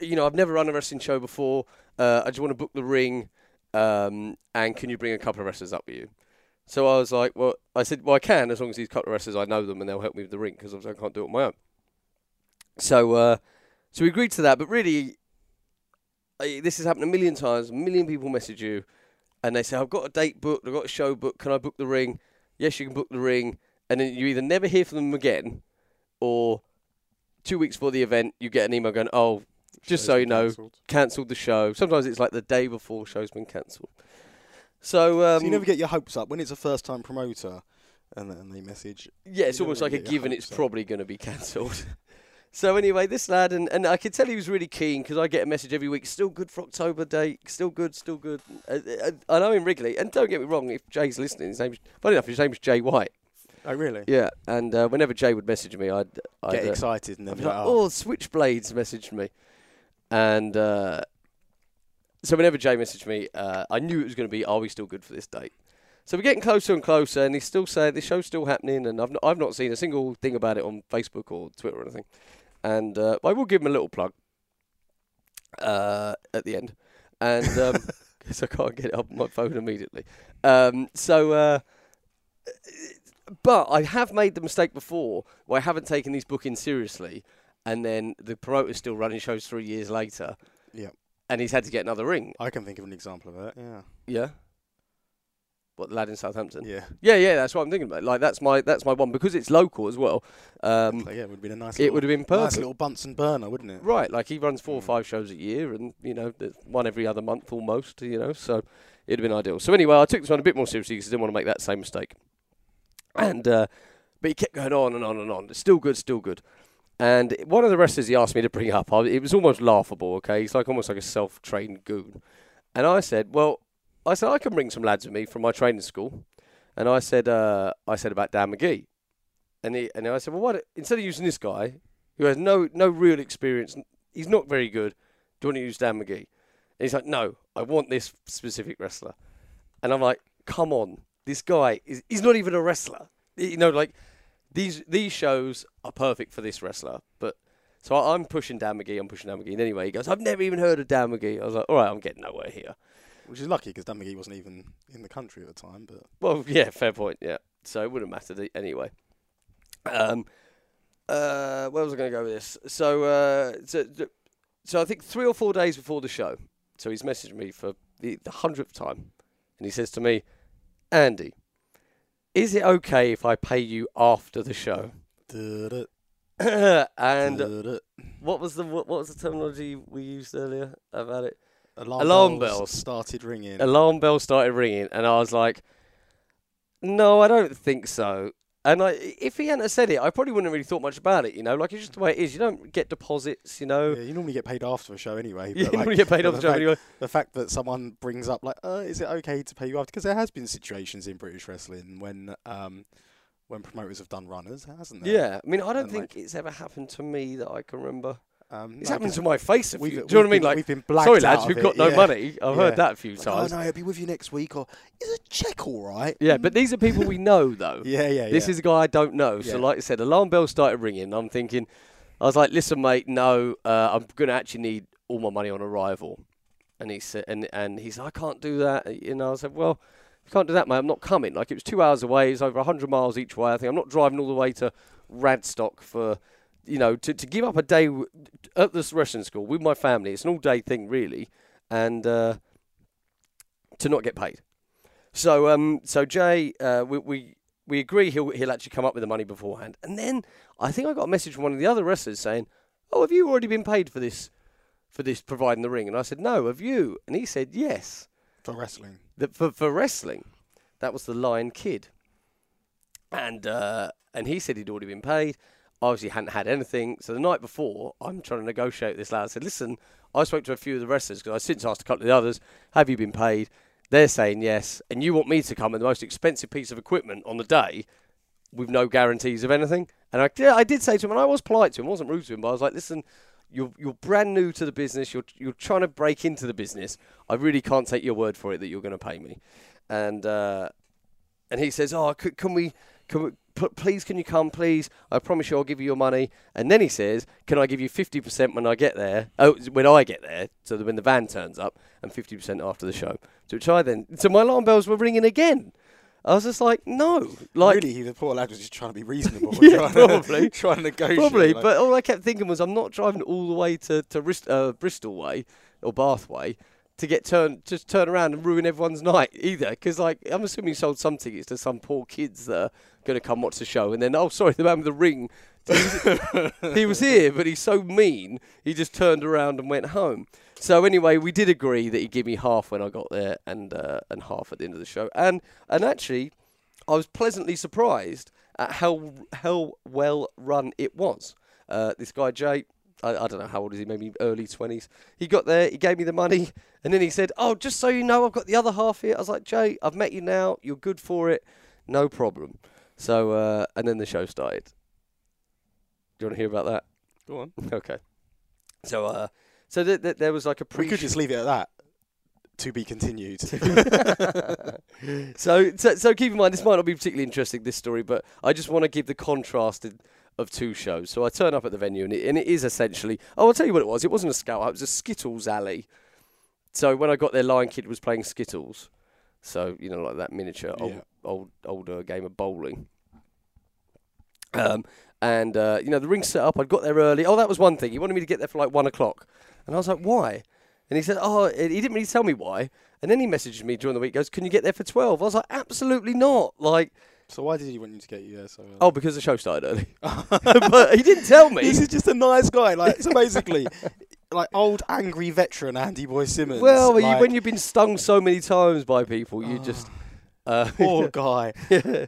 you know, I've never run a wrestling show before. Uh, I just want to book the ring. Um, and can you bring a couple of wrestlers up with you? So I was like, well, I said, well, I can as long as these couple of wrestlers I know them and they'll help me with the ring because obviously I can't do it on my own. So, uh, so we agreed to that. But really, I- this has happened a million times. A million people message you, and they say, "I've got a date booked. I've got a show booked. Can I book the ring?" Yes, you can book the ring, and then you either never hear from them again, or two weeks before the event, you get an email going, "Oh, just so you know, cancelled. the show." Sometimes it's like the day before show's been cancelled. So, um, so you never get your hopes up when it's a first-time promoter, and then they message. yeah, it's almost like a given. It's up. probably going to be cancelled. So anyway, this lad, and, and I could tell he was really keen because I get a message every week. Still good for October date. Still good. Still good. Uh, uh, I know him Wrigley, and don't get me wrong. If Jay's listening, his name's funny enough. His name's Jay White. Oh, really? Yeah, and uh, whenever Jay would message me, I'd, I'd Get uh, excited and then be be like, like, oh, oh, Switchblades messaged me, and uh, so whenever Jay messaged me, uh, I knew it was going to be, are we still good for this date? So we're getting closer and closer, and he's still saying the show's still happening, and I've not, I've not seen a single thing about it on Facebook or Twitter or anything. And uh, I will give him a little plug uh, at the end, and because I can't get it up on my phone immediately. Um, so, uh, but I have made the mistake before where I haven't taken these bookings seriously, and then the promoter's still running shows three years later, yeah. and he's had to get another ring. I can think of an example of that. Yeah. Yeah. What the lad in Southampton? Yeah. Yeah, yeah, that's what I'm thinking about. Like that's my that's my one because it's local as well. Um, yeah, it would have been a nice. it would have been nice perfect. little Bunsen burner, wouldn't it? Right, like he runs four or Mm. five shows a year, and you know, one every other month almost. You know, so it'd have been ideal. So anyway, I took this one a bit more seriously because I didn't want to make that same mistake. And uh, but he kept going on and on and on. It's still good, still good. And one of the wrestlers he asked me to bring up, I, it was almost laughable. Okay, he's like almost like a self-trained goon. And I said, well, I said I can bring some lads with me from my training school. And I said, uh, I said about Dan McGee. And he, and I said, well, what instead of using this guy who has no no real experience, he's not very good. Do you want to use Dan McGee? And he's like, no, I want this specific wrestler. And I'm like, come on, this guy is he's not even a wrestler. You know, like these these shows are perfect for this wrestler. But so I, I'm pushing Dan McGee, I'm pushing Dan McGee. And anyway, he goes, I've never even heard of Dan McGee. I was like, all right, I'm getting nowhere here. Which is lucky because Dan McGee wasn't even in the country at the time. But Well, yeah, fair point. Yeah, so it wouldn't matter anyway. Um, uh, where was I going to go with this? So, uh, so, so I think three or four days before the show, so he's messaged me for the the hundredth time, and he says to me, "Andy, is it okay if I pay you after the show?" And what was the what, what was the terminology we used earlier about it? alarm, alarm bells bells. started ringing. alarm bell started ringing, and I was like, "No, I don't think so." And I, if he hadn't said it, I probably wouldn't have really thought much about it. You know, like it's just the way it is. You don't get deposits. You know, yeah, you normally get paid after a show anyway. you like, really get paid off the job fact- anyway. The fact that someone brings up like, uh, is it okay to pay you after? Because there has been situations in British wrestling when um, when promoters have done runners, hasn't there? Yeah, I mean, I don't And, think it's ever happened to me that I can remember. Um, It's no, happened to my face a few. Do you know what I mean? Like, we've been blacked sorry lads, we've it, got no yeah. money. I've Yeah. heard that a few Like, oh no, I'll be with you next week. Or is a check all right? Yeah, but these are people we know though. Yeah, yeah. This yeah. is a guy I don't know. So, like I said, alarm bell started ringing. I'm thinking, I was like, listen, mate, no, uh, I'm going to actually need all my money on arrival. And he said, and, and he's like, I can't do that. You know, I said, well, you can't do that, mate, I'm not coming. Like, it was two hours away. It's over 100 miles each way. I think I'm not driving all the way to Radstock for, you know, to, to give up a day w- at this wrestling school with my family. It's an all day thing, really. And uh, to not get paid. So, um, so Jay, uh, we, we we agree he'll he'll actually come up with the money beforehand. And then I think I got a message from one of the other wrestlers saying, "Oh, have you already been paid for this for this providing the ring?" And I said, "No, have you?" And he said, "Yes." for wrestling. That for for wrestling, that was the Lion Kid. And uh, and he said he'd already been paid. Obviously, hadn't had anything. So the night before, I'm trying to negotiate this lad. I said, "Listen, I spoke to a few of the wrestlers because I since asked a couple of the others, have you been paid?" They're saying yes, and you want me to come with the most expensive piece of equipment on the day with no guarantees of anything. And I, yeah, I did say to him, and I was polite to him, wasn't rude to him, but I was like, listen, you're you're brand new to the business, you're you're trying to break into the business. I really can't take your word for it that you're going to pay me. And uh, and he says, oh, c- can we can we, please can you come please i promise you i'll give you your money and then he says can i give you 50% when i get there oh when i get there so that when the van turns up and 50% after the show to which i then so my alarm bells were ringing again i was just like no like really, the poor lad was just trying to be reasonable. Yeah, trying probably. To, trying to negotiate. Probably, like- but all I kept thinking was, I'm not driving all the way to to Rist- uh, Bristol way or Bath way to get turned, just turn around and ruin everyone's night either. Because like, I'm assuming he sold some tickets to some poor kids that going to come watch the show, and then oh, sorry, the man with the ring. he was here, but he's so mean. He just turned around and went home. So anyway, we did agree that he'd give me half when I got there, and uh, and half at the end of the show. And and actually, I was pleasantly surprised at how how well run it was. Uh, this guy Jay, I, I don't know how old is he, maybe early twenties. He got there, he gave me the money, and then he said, "Oh, just so you know, I've got the other half here." I was like, "Jay, I've met you now. You're good for it, no problem." So, uh, and then the show started. Do you want to hear about that? Go on. Okay. So, uh, so th- th- there was like a pre. We could just leave it at that. To be continued. so, so, so keep in mind, this might not be particularly interesting, this story, but I just want to give the contrast in- of two shows. So I turn up at the venue, and it, and it is essentially. Oh, I'll tell you what it was. It wasn't a scout. It was a Skittles alley. So when I got there, Lion Kid was playing Skittles. So you know, like that miniature old, Yeah. old older game of bowling. Um, and uh, you know, the ring set up. I got there early. Oh, that was one thing. He wanted me to get there for like one o'clock, and I was like, why? And he said, oh, he didn't really tell me why. And then he messaged me during the week. Goes, can you get there for twelve? I was like, absolutely not. Like, so why did he want you to get you there so early? oh, because the show started early. but he didn't tell me. He's just a nice guy. Like so, basically, like old angry veteran Andy Boy Simmons. well, you, when you've been stung so many times by people, you just uh, poor guy,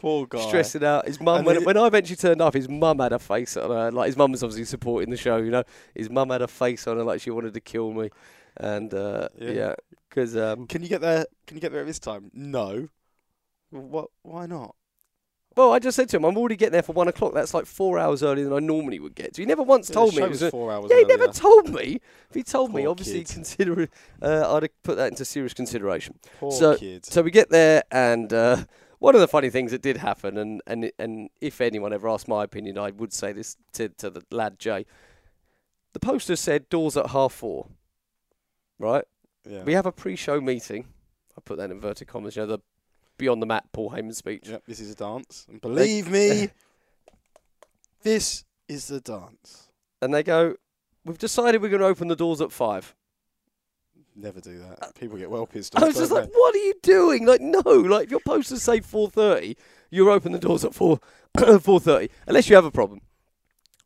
poor guy. stressing out. His mum, when, when I eventually turned up, his mum had a face on her. Like his mum was obviously supporting the show. You know, his mum had a face on her like she wanted to kill me, and uh, Yeah. yeah, because um, Can you get there? Can you get there at this time? No. What? Why not? Well, I just said to him, I'm already getting there for one o'clock. That's like four hours earlier than I normally would get. to. he never once Yeah, told me. It was a- four hours. yeah, he never told me. If he told me, obviously kid. consider uh, I'd have put that into serious consideration. Poor so- kid. So we get there, and uh, one of the funny things that did happen, and, and and if anyone ever asked my opinion, I would say this to, to the lad Jay. The poster said doors at half four, right? yeah. We have a pre-show meeting. I put that in inverted commas. You know the beyond the mat Paul Heyman speech. Yep, this is a dance. And believe me, this is the dance. And they go, "We've decided we're going to open the doors at five. Never do that. Uh, People get well pissed off. I was just like, "What are you doing? Like, no! Like, if your posters say four thirty, you open the doors at four four thirty, unless you have a problem."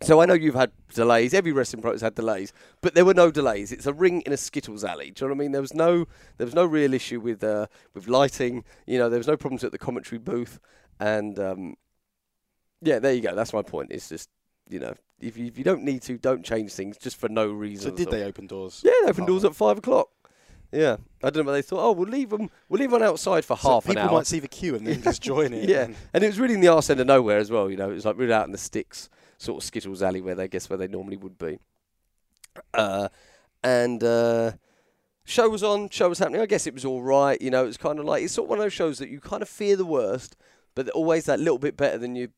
So I know you've had delays. Every wrestling pro has had delays, but there were no delays. It's a ring in a Skittles alley. Do you know what I mean? There was no there was no real issue with uh, with lighting. You know, there was no problems at the commentary booth, and um, yeah, there you go. That's my point. It's just you know, if you, if you don't need to, don't change things just for no reason. So did they open doors? Yeah, they opened Oh. doors at five o'clock. Yeah, I don't know. But they thought, oh, we'll leave them. We'll leave one outside for So half an hour. people hour. might see the queue and then just join it. Yeah, and- and it was really in the arse end of nowhere as well. You know, it was like really out in the sticks, sort of Skittles alley where they guess where they normally would be. Uh, and uh, show was on, show was happening. I guess it was all right. You know, it's kind of like it's sort of one of those shows that you kind of fear the worst, but always that little bit better than you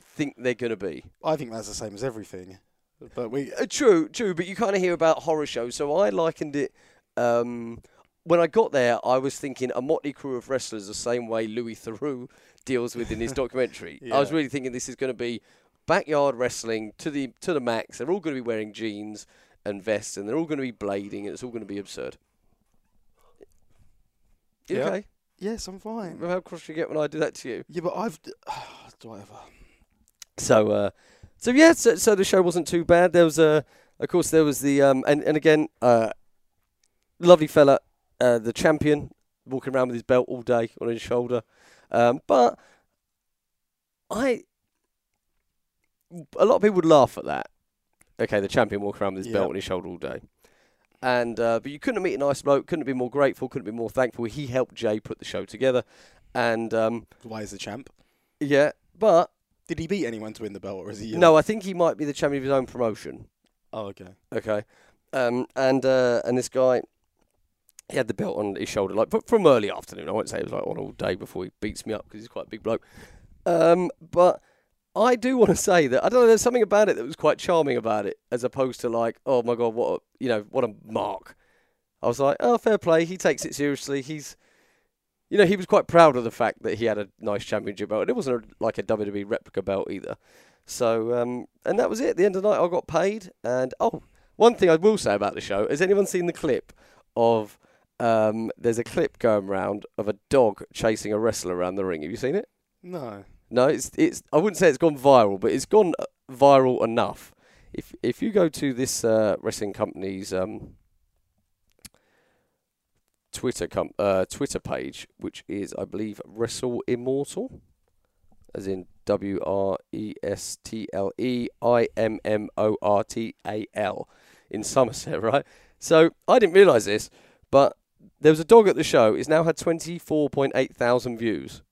think they're going to be. I think that's the same as everything. But we Uh, true, true, but you kind of hear about horror shows. So I likened it. Um, when I got there, I was thinking a motley crew of wrestlers, the same way Louis Theroux deals with in his documentary. I was really thinking this is going to be backyard wrestling to the to the max. They're all going to be wearing jeans and vests, and they're all going to be blading, and it's all going to be absurd. You Yeah. Okay, yes, I'm fine. how cross you get when I do that to you? Yeah, but I've do whatever. So, uh, so yeah, so, so the show wasn't too bad. There was a, of course, there was the, um, and and again, uh, lovely fella, uh, the champion, walking around with his belt all day on his shoulder. Um, but I, a lot of people would laugh at that. Okay, the champion walking around with his Yeah. belt on his shoulder all day. And uh, but you couldn't meet a nice bloke, couldn't be more grateful, couldn't be more thankful. He helped Jay put the show together, and um, Why is the champ? yeah, but Did he beat anyone to win the belt, or is he? uh, no, I think he might be the champion of his own promotion. Oh, okay. Okay, um, and uh, and this guy, he had the belt on his shoulder like fr- from early afternoon. I won't say it was like on all day before he beats me up because he's quite a big bloke. Um, but I do want to say that I don't know. There's something about it that was quite charming about it, as opposed to like, oh my god, what a, you know, what a mark. I was like, oh, fair play. He takes it seriously. He's, you know, he was quite proud of the fact that he had a nice championship belt. It wasn't a, like a WWE replica belt either. So, um, and that was it. At the end of the night, I got paid. And oh, one thing I will say about the show: has anyone seen the clip of? Um, there's a clip going round of a dog chasing a wrestler around the ring. Have you seen it? No. No, it's it's. I wouldn't say it's gone viral, but it's gone uh, viral enough. If if you go to this uh, wrestling company's um, Twitter com- uh, Twitter page, which is I believe Wrestle Immortal. as in W R E S T L E I M M O R T A L in Somerset, right? So I didn't realise this, but there was a dog at the show. It's now had 24.8 thousand views.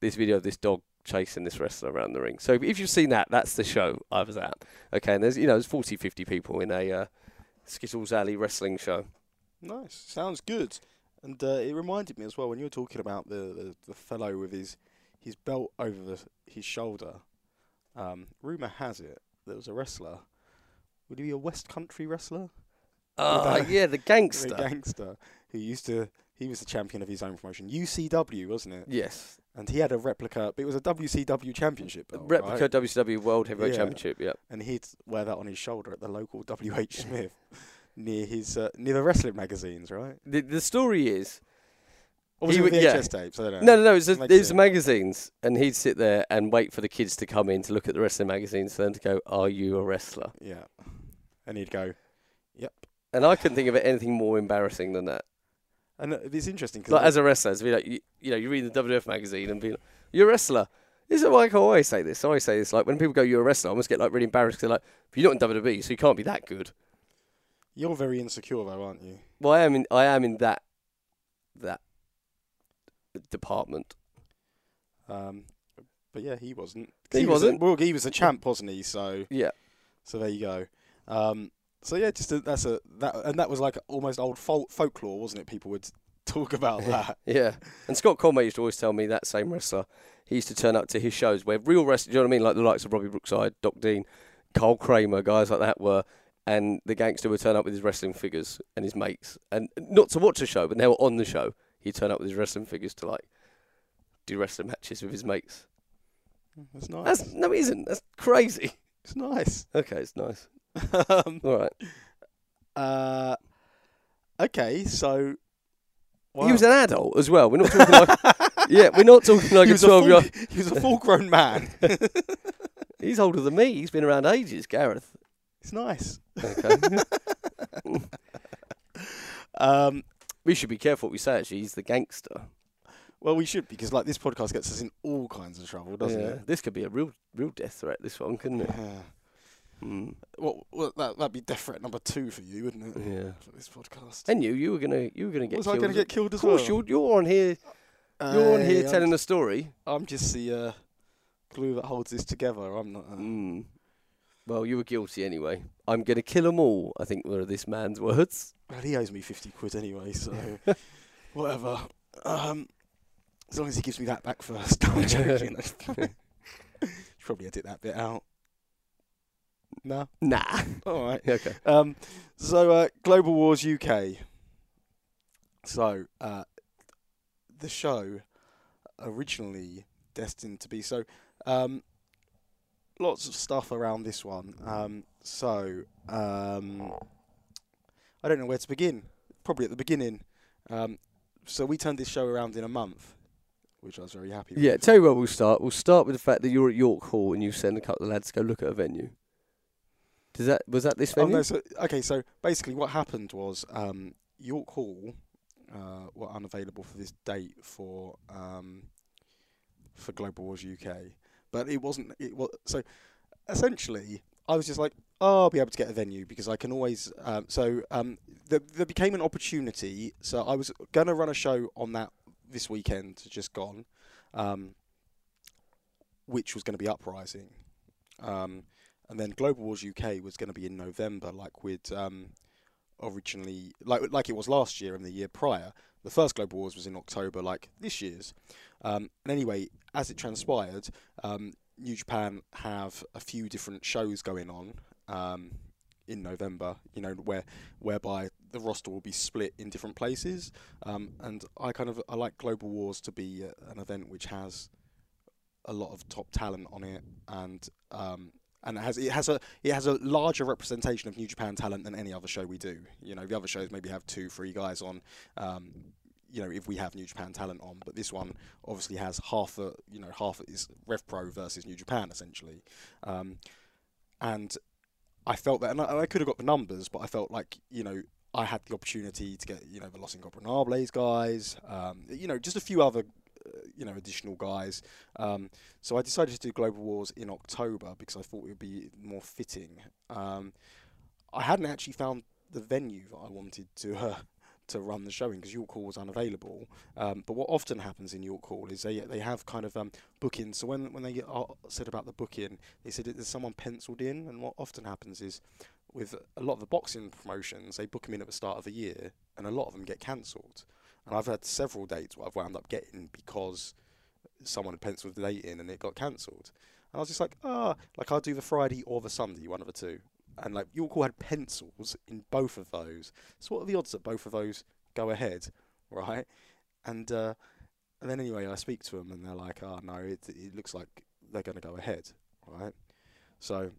This video of this dog chasing this wrestler around the ring. So if you've seen that, that's the show I was at. Okay, and there's you know there's 40, 50 people in a uh, Skittles Alley wrestling show. Nice. Sounds good. And uh, it reminded me as well when you were talking about the, the, the fellow with his his belt over the, his shoulder. Um, rumor has it there was a wrestler. Would he be a West Country wrestler? That- yeah, the gangster. The gangster. gangster who used to. He was the champion of his own promotion, UCW, wasn't it? yes, And he had a replica. But it was a WCW championship belt, replica right? WCW World Heavyweight Yeah. Championship. Yep. and he'd wear that on his shoulder at the local WH Smith near his uh, near the wrestling magazines, right? The the story is Or was He it with VHS yeah. tapes? I don't know. no, no, no. It was, the- it was magazines, and he'd sit there and wait for the kids to come in to look at the wrestling magazines, for them to go, "Are you a wrestler?" Yeah, and he'd go, "Yep." And I couldn't think of anything more embarrassing than that. And it's interesting because Like as a wrestler, to be like, you, you know, you read the WWF magazine and be like, "You're a wrestler." This is like I always say this. I always say this. Like when people go, "You're a wrestler," I almost get like really embarrassed because like, "But you're not in WWE, so you can't be that good." you're very insecure though, aren't you? Well, I am in. I am in that that department. Um, but yeah, he wasn't. He was a- wasn't. well, he was a champ, wasn't he? So, Yeah. so there you go. Um, so yeah, just a, that's a that, and that was like almost old folk, folklore, wasn't it? People would talk about that. Yeah. And Scott Conway used to always tell me that same wrestler. He used to turn up to his shows where real wrestlers, you know what I mean? Like the likes of Robbie Brookside, Doc Dean, Carl Kramer, guys like that were. And the gangster would turn up with his wrestling figures and his mates. And not to watch a show, but they were on the show. He'd turn up with his wrestling figures to like do wrestling matches with his mates. That's nice. That's no, it isn't. That's crazy. it's nice. Okay, it's nice. Um, All right. uh, okay, so He was an adult as well. We're not talking like yeah, we're not talking like he a was a twelve year full, old. he was a full-grown man. He's older than me. He's been around ages, Gareth. it's nice. Okay. Um, we should be careful what we say. Actually, he's the gangster. well, we should because like this podcast gets us in all kinds of trouble, doesn't Yeah. it? This could be a real, real death threat. This one, couldn't it? Yeah. Mm. Well, well, that that'd be death threat number two for you, wouldn't it? Yeah. For this podcast. And you, you were gonna, you were gonna get Was I killed. going to get killed Of as well? course, you're, you're on here. You're on here Hey, telling I'm, the story. I'm just the uh, glue that holds this together. I'm not. Uh, Mm. Well, you were guilty anyway. I'm gonna kill them all. I think were this man's words. Well, he owes me fifty quid anyway, so whatever. Um, as long as he gives me that back first. I'm joking. you probably edit that bit out. No. Nah. All right. okay. Um, so uh, Global Wars UK. So uh, the show originally destined to be so. Um, lots of stuff around this one. Um, so um, I don't know where to begin. Probably at the beginning. Um, so we turned this show around in a month, which I was very happy Yeah. with. Tell you where we'll start. We'll start with the fact that you're at York Hall and you send a couple of lads to go look at a venue. Does that was that this Oh, venue? no, so, okay, so basically what happened was um, York Hall uh, were unavailable for this date for um, for Global Wars UK, but it wasn't. It was so essentially I was just like, oh, I'll be able to get a venue because I can always. Um, so um, there, there became an opportunity. So I was gonna run a show on that this weekend, just gone, um, which was going to be Uprising. Um, and then Global Wars UK was going to be in November, like we'd um, originally, like like it was last year and the year prior. The first Global Wars was in October, like this year's. Um, and anyway, as it transpired, um, New Japan have a few different shows going on um, in November. You know, where whereby the roster will be split in different places. Um, and I kind of I like Global Wars to be uh, an event which has a lot of top talent on it and um, and it has it has a it has a larger representation of New Japan talent than any other show we do. You know, the other shows maybe have two, three guys on. Um, you know, if we have New Japan talent on, but this one obviously has half a you know half is Rev Pro versus New Japan essentially, um, and I felt that, and I, I could have got the numbers, but I felt like you know I had the opportunity to get you know the Los Ingobernables guys, um, you know, just a few other you know additional guys. Um, so I decided to do Global Wars in October because I thought it would be more fitting. Um, I hadn't actually found the venue that I wanted to uh, to run the showing because York Hall was unavailable. Um, but what often happens in York Hall is they they have kind of um, bookings. So when when they get, uh, said about the booking, they said there's someone penciled in, and what often happens is with a lot of the boxing promotions, they book them in at the start of the year, and a lot of them get cancelled. And I've had several dates where I've wound up getting because someone had penciled the date in and it got cancelled. And I was just like, ah, like I'll do the Friday or the Sunday, one of the two. And like York Hall had pencils in both of those. So what are the odds that both of those go ahead, right? And uh, and then anyway, I speak to them and they're like, oh no, it it looks like they're going to go ahead, right? So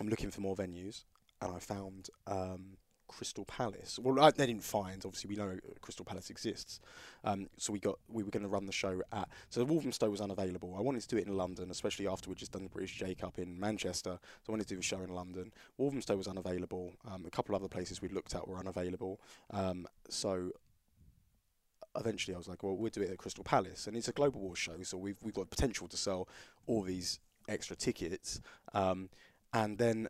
I'm looking for more venues and I found um, Crystal Palace. Well, I, they didn't find. Obviously, we know Crystal Palace exists. Um, so we got we were going to run the show at. So Walthamstow was unavailable. I wanted to do it in London, especially after we'd just done the British J Cup in Manchester. So I wanted to do the show in London. Walthamstow was unavailable. Um, a couple of other places we looked at were unavailable. Um, so eventually I was like, well, we'll do it at Crystal Palace, and it's a global war show, so we've we've got potential to sell all these extra tickets. Um, and then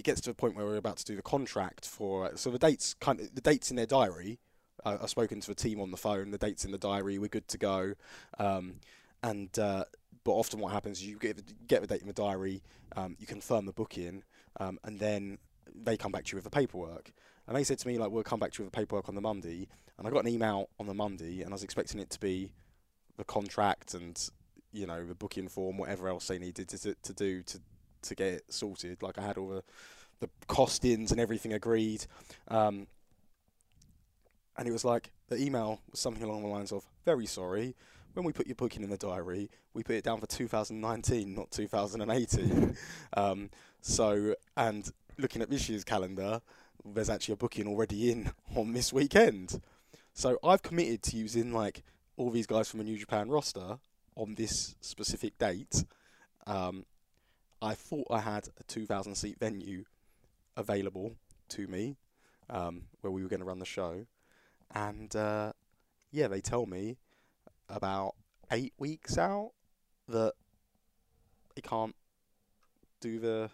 it gets to a point where we're about to do the contract for. So the dates kind of the dates in their diary. Uh, I've spoken to a team on the phone. The dates in the diary. We're good to go. Um, and uh, but often what happens is you get the, get the date in the diary. Um, you confirm the booking, um, and then they come back to you with the paperwork. And they said to me like, "We'll come back to you with the paperwork on the Monday." And I got an email on the Monday, and I was expecting it to be the contract and you know the booking form, whatever else they needed to, to, to do to to get it sorted. Like I had all the the costings and everything agreed, um, and it was like the email was something along the lines of, "Very sorry." When we put your booking in the diary, we put it down for 2019, not 2018. um, so, and looking at this year's calendar, there's actually a booking already in on this weekend. So I've committed to using like all these guys from the New Japan roster on this specific date. Um, I thought I had a 2,000 seat venue available to me um, where we were going to run the show. And uh, yeah, they tell me about eight weeks out that they can't do the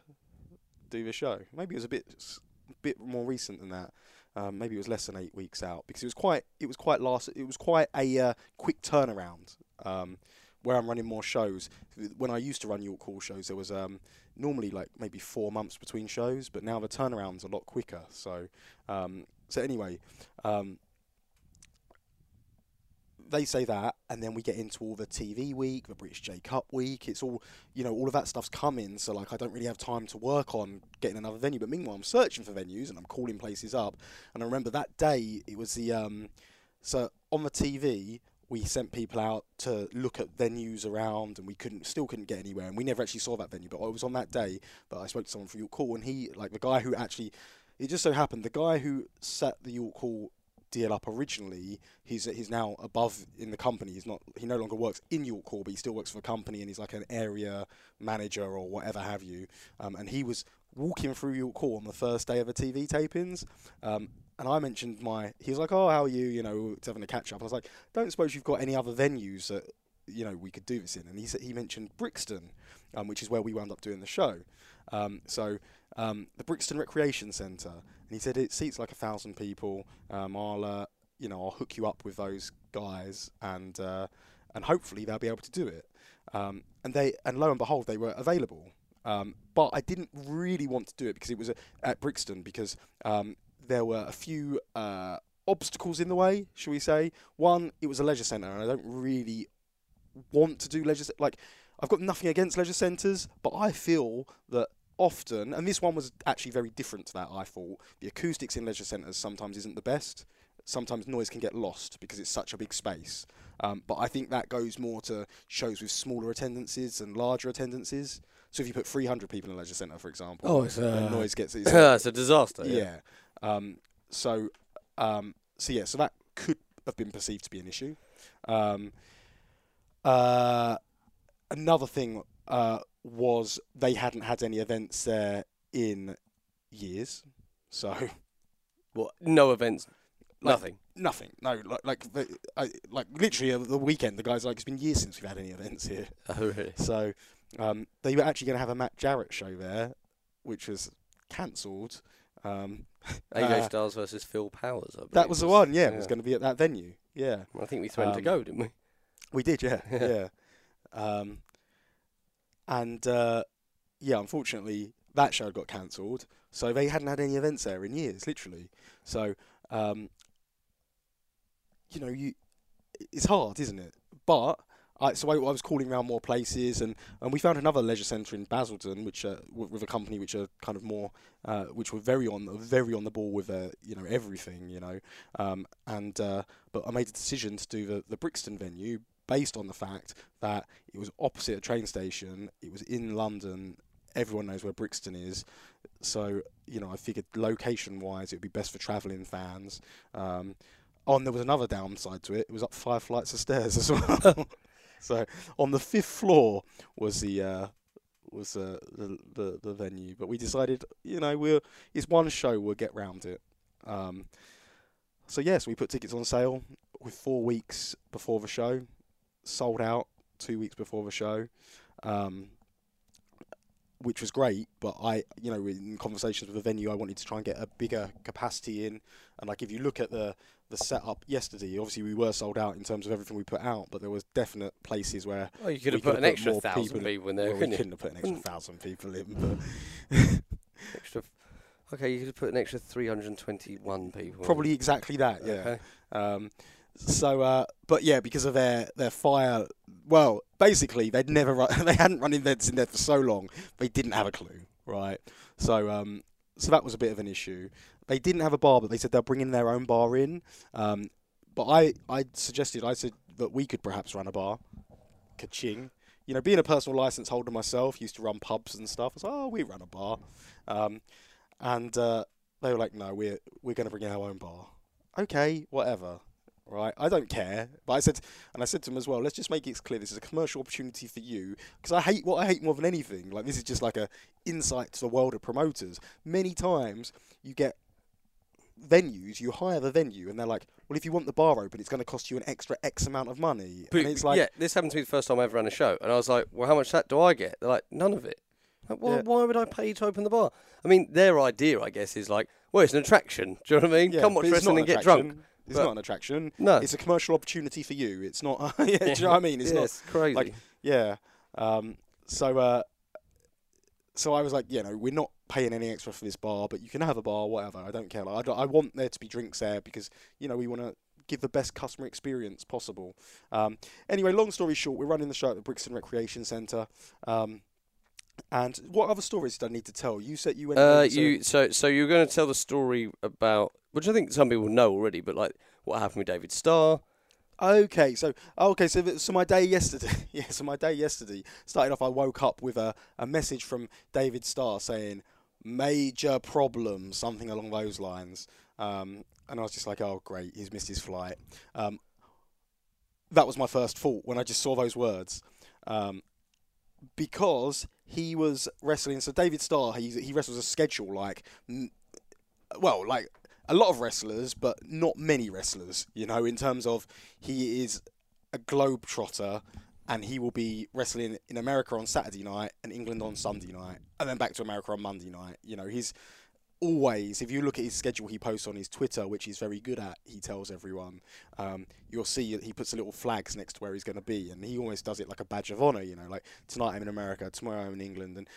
do the show. Maybe it was a bit s- bit more recent than that. Um, maybe it was less than eight weeks out because it was quite it was quite last it was quite a uh, quick turnaround. Um, where I'm running more shows. When I used to run York Hall shows, there was um, normally like maybe four months between shows, but now the turnaround's a lot quicker. So, um, so anyway, um, they say that, and then we get into all the TV week, the British J Cup week. It's all, you know, all of that stuff's coming. So like, I don't really have time to work on getting another venue. But meanwhile, I'm searching for venues and I'm calling places up. And I remember that day it was the um, so on the TV we sent people out to look at venues around, and we couldn't still couldn't get anywhere. And we never actually saw that venue. But it was on that day that I spoke to someone from York Hall, and he like the guy who actually. It just so happened the guy who set the York Hall deal up originally. He's he's now above in the company. He's not. He no longer works in York Hall, but he still works for a company, and he's like an area manager or whatever have you. Um, and he was walking through York Hall on the first day of the TV tapings. Um, and I mentioned my. He was like, "Oh, how are you?" You know, it's having a catch up. I was like, "Don't suppose you've got any other venues that you know we could do this in?" And he said he mentioned Brixton, um, which is where we wound up doing the show. Um, so um, the Brixton Recreation Centre, and he said it seats like a thousand people. Um, I'll uh, you know I'll hook you up with those guys, and uh, and hopefully they'll be able to do it. Um, and they and lo and behold, they were available. Um, but I didn't really want to do it because it was at Brixton because um, there were a few uh, obstacles in the way, shall we say. One, it was a leisure centre, and I don't really want to do leisure. Like, I've got nothing against leisure centres, but I feel that often, and this one was actually very different to that. I thought the acoustics in leisure centres sometimes isn't the best. Sometimes noise can get lost because it's such a big space. Um, but I think that goes more to shows with smaller attendances and larger attendances. So if you put 300 people in a leisure centre, for example, Oh, it's, uh, noise gets it's it's a disaster. yeah. Um, so, um, so yeah, so that could have been perceived to be an issue. Um, uh, another thing uh, was they hadn't had any events there in years. So, What? No events. Like, Nothing. Nothing. No, like like the, I, like literally uh, the weekend. The guys like it's been years since we've had any events here. Oh, really? So um, they were actually going to have a Matt Jarrett show there, which was cancelled. Um, AJ uh, Styles versus Phil Powers. I that was the one. Yeah, it was going to be at that venue. Yeah, I think we threatened to um, go, didn't we? we did. Yeah, Yeah. yeah. Um, and uh, yeah, unfortunately, that show got cancelled. So they hadn't had any events there in years, literally. So um, you know, you it's hard, isn't it? But I, so I, I was calling around more places, and, and we found another leisure centre in Basildon, which uh, with a company which are kind of more, uh, which were very on very on the ball with uh, you know everything, you know, um, and uh, but I made a decision to do the the Brixton venue based on the fact that it was opposite a train station, it was in London. Everyone knows where Brixton is, so you know I figured location-wise it would be best for travelling fans. Um, Oh, and there was another downside to it. It was up five flights of stairs as well. so on the fifth floor was the uh, was uh, the, the the venue, but we decided, you know, we'll it's one show, we'll get round it. Um, so yes, we put tickets on sale with four weeks before the show, sold out two weeks before the show. Um, which was great, but I, you know, in conversations with the venue, I wanted to try and get a bigger capacity in. And like, if you look at the the setup yesterday, obviously we were sold out in terms of everything we put out, but there was definite places where Well, you could have put could've an extra thousand people, in there, well, couldn't you? couldn't have put an extra thousand people in, Extra. Okay, you could have put an extra 321 people. probably exactly that. Yeah. Okay. Um, so, uh, but yeah, because of their their fire, well, basically they'd never run, they hadn't run events in there for so long, they didn't have a clue, right? So, um, so that was a bit of an issue. They didn't have a bar, but they said they're bringing their own bar in. Um, but I, I suggested, I said that we could perhaps run a bar. Kaching. You know, being a personal license holder myself, used to run pubs and stuff. I was like, oh, we run a bar. Um, and uh, they were like, no, we're we're going to bring in our own bar. Okay, whatever. Right, I don't care. But I said, and I said to them as well, let's just make it clear this is a commercial opportunity for you because I hate what I hate more than anything. Like this is just like a insight to the world of promoters. Many times you get venues, you hire the venue, and they're like, well, if you want the bar open, it's going to cost you an extra X amount of money. But and it's like, yeah, this happened to me the first time I ever ran a show, and I was like, "Well, how much that do I get?" They're like, "None of it." Like, why, Yeah. why would I pay you to open the bar? I mean, their idea, I guess, is like, "Well, it's an attraction." Do you know what I mean? yeah, Come watch wrestling not and an get drunk. attraction. It's But- not an attraction. No, It's a commercial opportunity for you. It's not. yeah, do you know what I mean? It's yeah, not. it's crazy. like- Yeah. Um, so, uh, so I was like, you know, we're not paying any extra for this bar, but you can have a bar, whatever. I don't care. Like, I, don't- I want there to be drinks there because you know we want to give the best customer experience possible. Um, anyway, long story short, we're running the show at the Brixton Recreation Centre. Um, and what other stories did I need to tell? You said you went. Uh, to- you so so you're going to tell the story about which I think some people know already, but like what happened with David Starr. Okay, so okay, so so my day yesterday, yeah, so my day yesterday started off. I woke up with a, a message from David Starr saying major problem, something along those lines, um, and I was just like, oh great, he's missed his flight. Um, that was my first thought when I just saw those words, um, because he was wrestling. So David Starr, he he wrestles a schedule like, well, like a lot of wrestlers, but not many wrestlers. You know, in terms of he is a globetrotter, and he will be wrestling in America on Saturday night and England on Sunday night, and then back to America on Monday night. You know, he's always, if you look at his schedule he posts on his Twitter, which he's very good at, he tells everyone, um, you'll see he puts little flags next to where he's going to be, and he almost does it like a badge of honor. You know, like tonight I'm in America, tomorrow I'm in England, and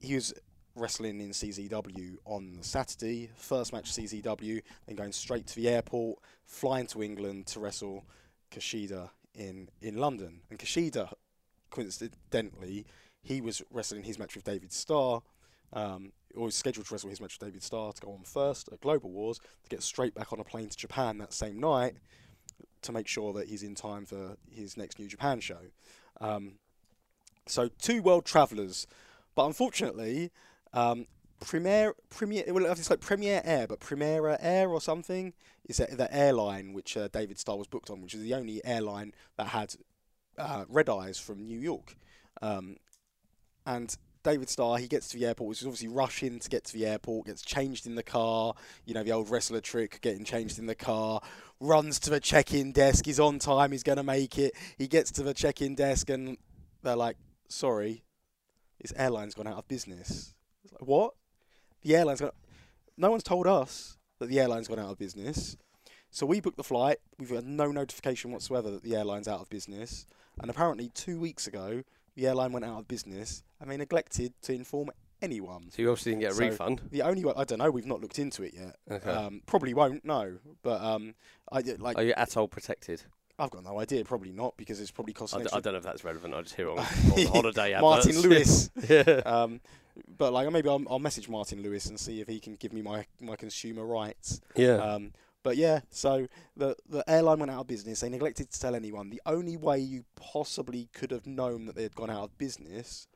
he was wrestling in CZW on Saturday, first match CZW, then going straight to the airport, flying to England to wrestle Kushida in in London. And Kushida, coincidentally, he was wrestling his match with David Starr, um, or was scheduled to wrestle his match with David Starr to go on first at Global Wars to get straight back on a plane to Japan that same night to make sure that he's in time for his next New Japan show. Um, so two world travellers, but unfortunately, um, Premier Premier well it's like Premier Air, but Primera Air or something is the airline which uh, David Starr was booked on, which is the only airline that had uh, red eyes from New York, um, and David Starr, he gets to the airport, which is obviously rushing to get to the airport, gets changed in the car, you know, the old wrestler trick, getting changed in the car, runs to the check-in desk, he's on time, he's going to make it. He gets to the check-in desk and they're like, sorry, this airline's gone out of business. It's like, what? The airline's gone... No one's told us that the airline's gone out of business. So we booked the flight. We've had no notification whatsoever that the airline's out of business. And apparently, two weeks ago, the airline went out of business and they neglected to inform anyone. So you obviously didn't get a So- refund. The only way, I don't know, we've not looked into it yet. Okay. Um, probably won't, no. But um, I did, like, Are you ATOL protected? I've got no idea. Probably not because it's probably cost I, an d- I don't know if that's relevant. I just hear on, on holiday adverts. Martin Lewis. yeah. um, but like maybe I'll, I'll message Martin Lewis and see if he can give me my, my consumer rights. Yeah. Um, but yeah, so the the airline went out of business. They neglected to tell anyone. The only way you possibly could have known that they had gone out of business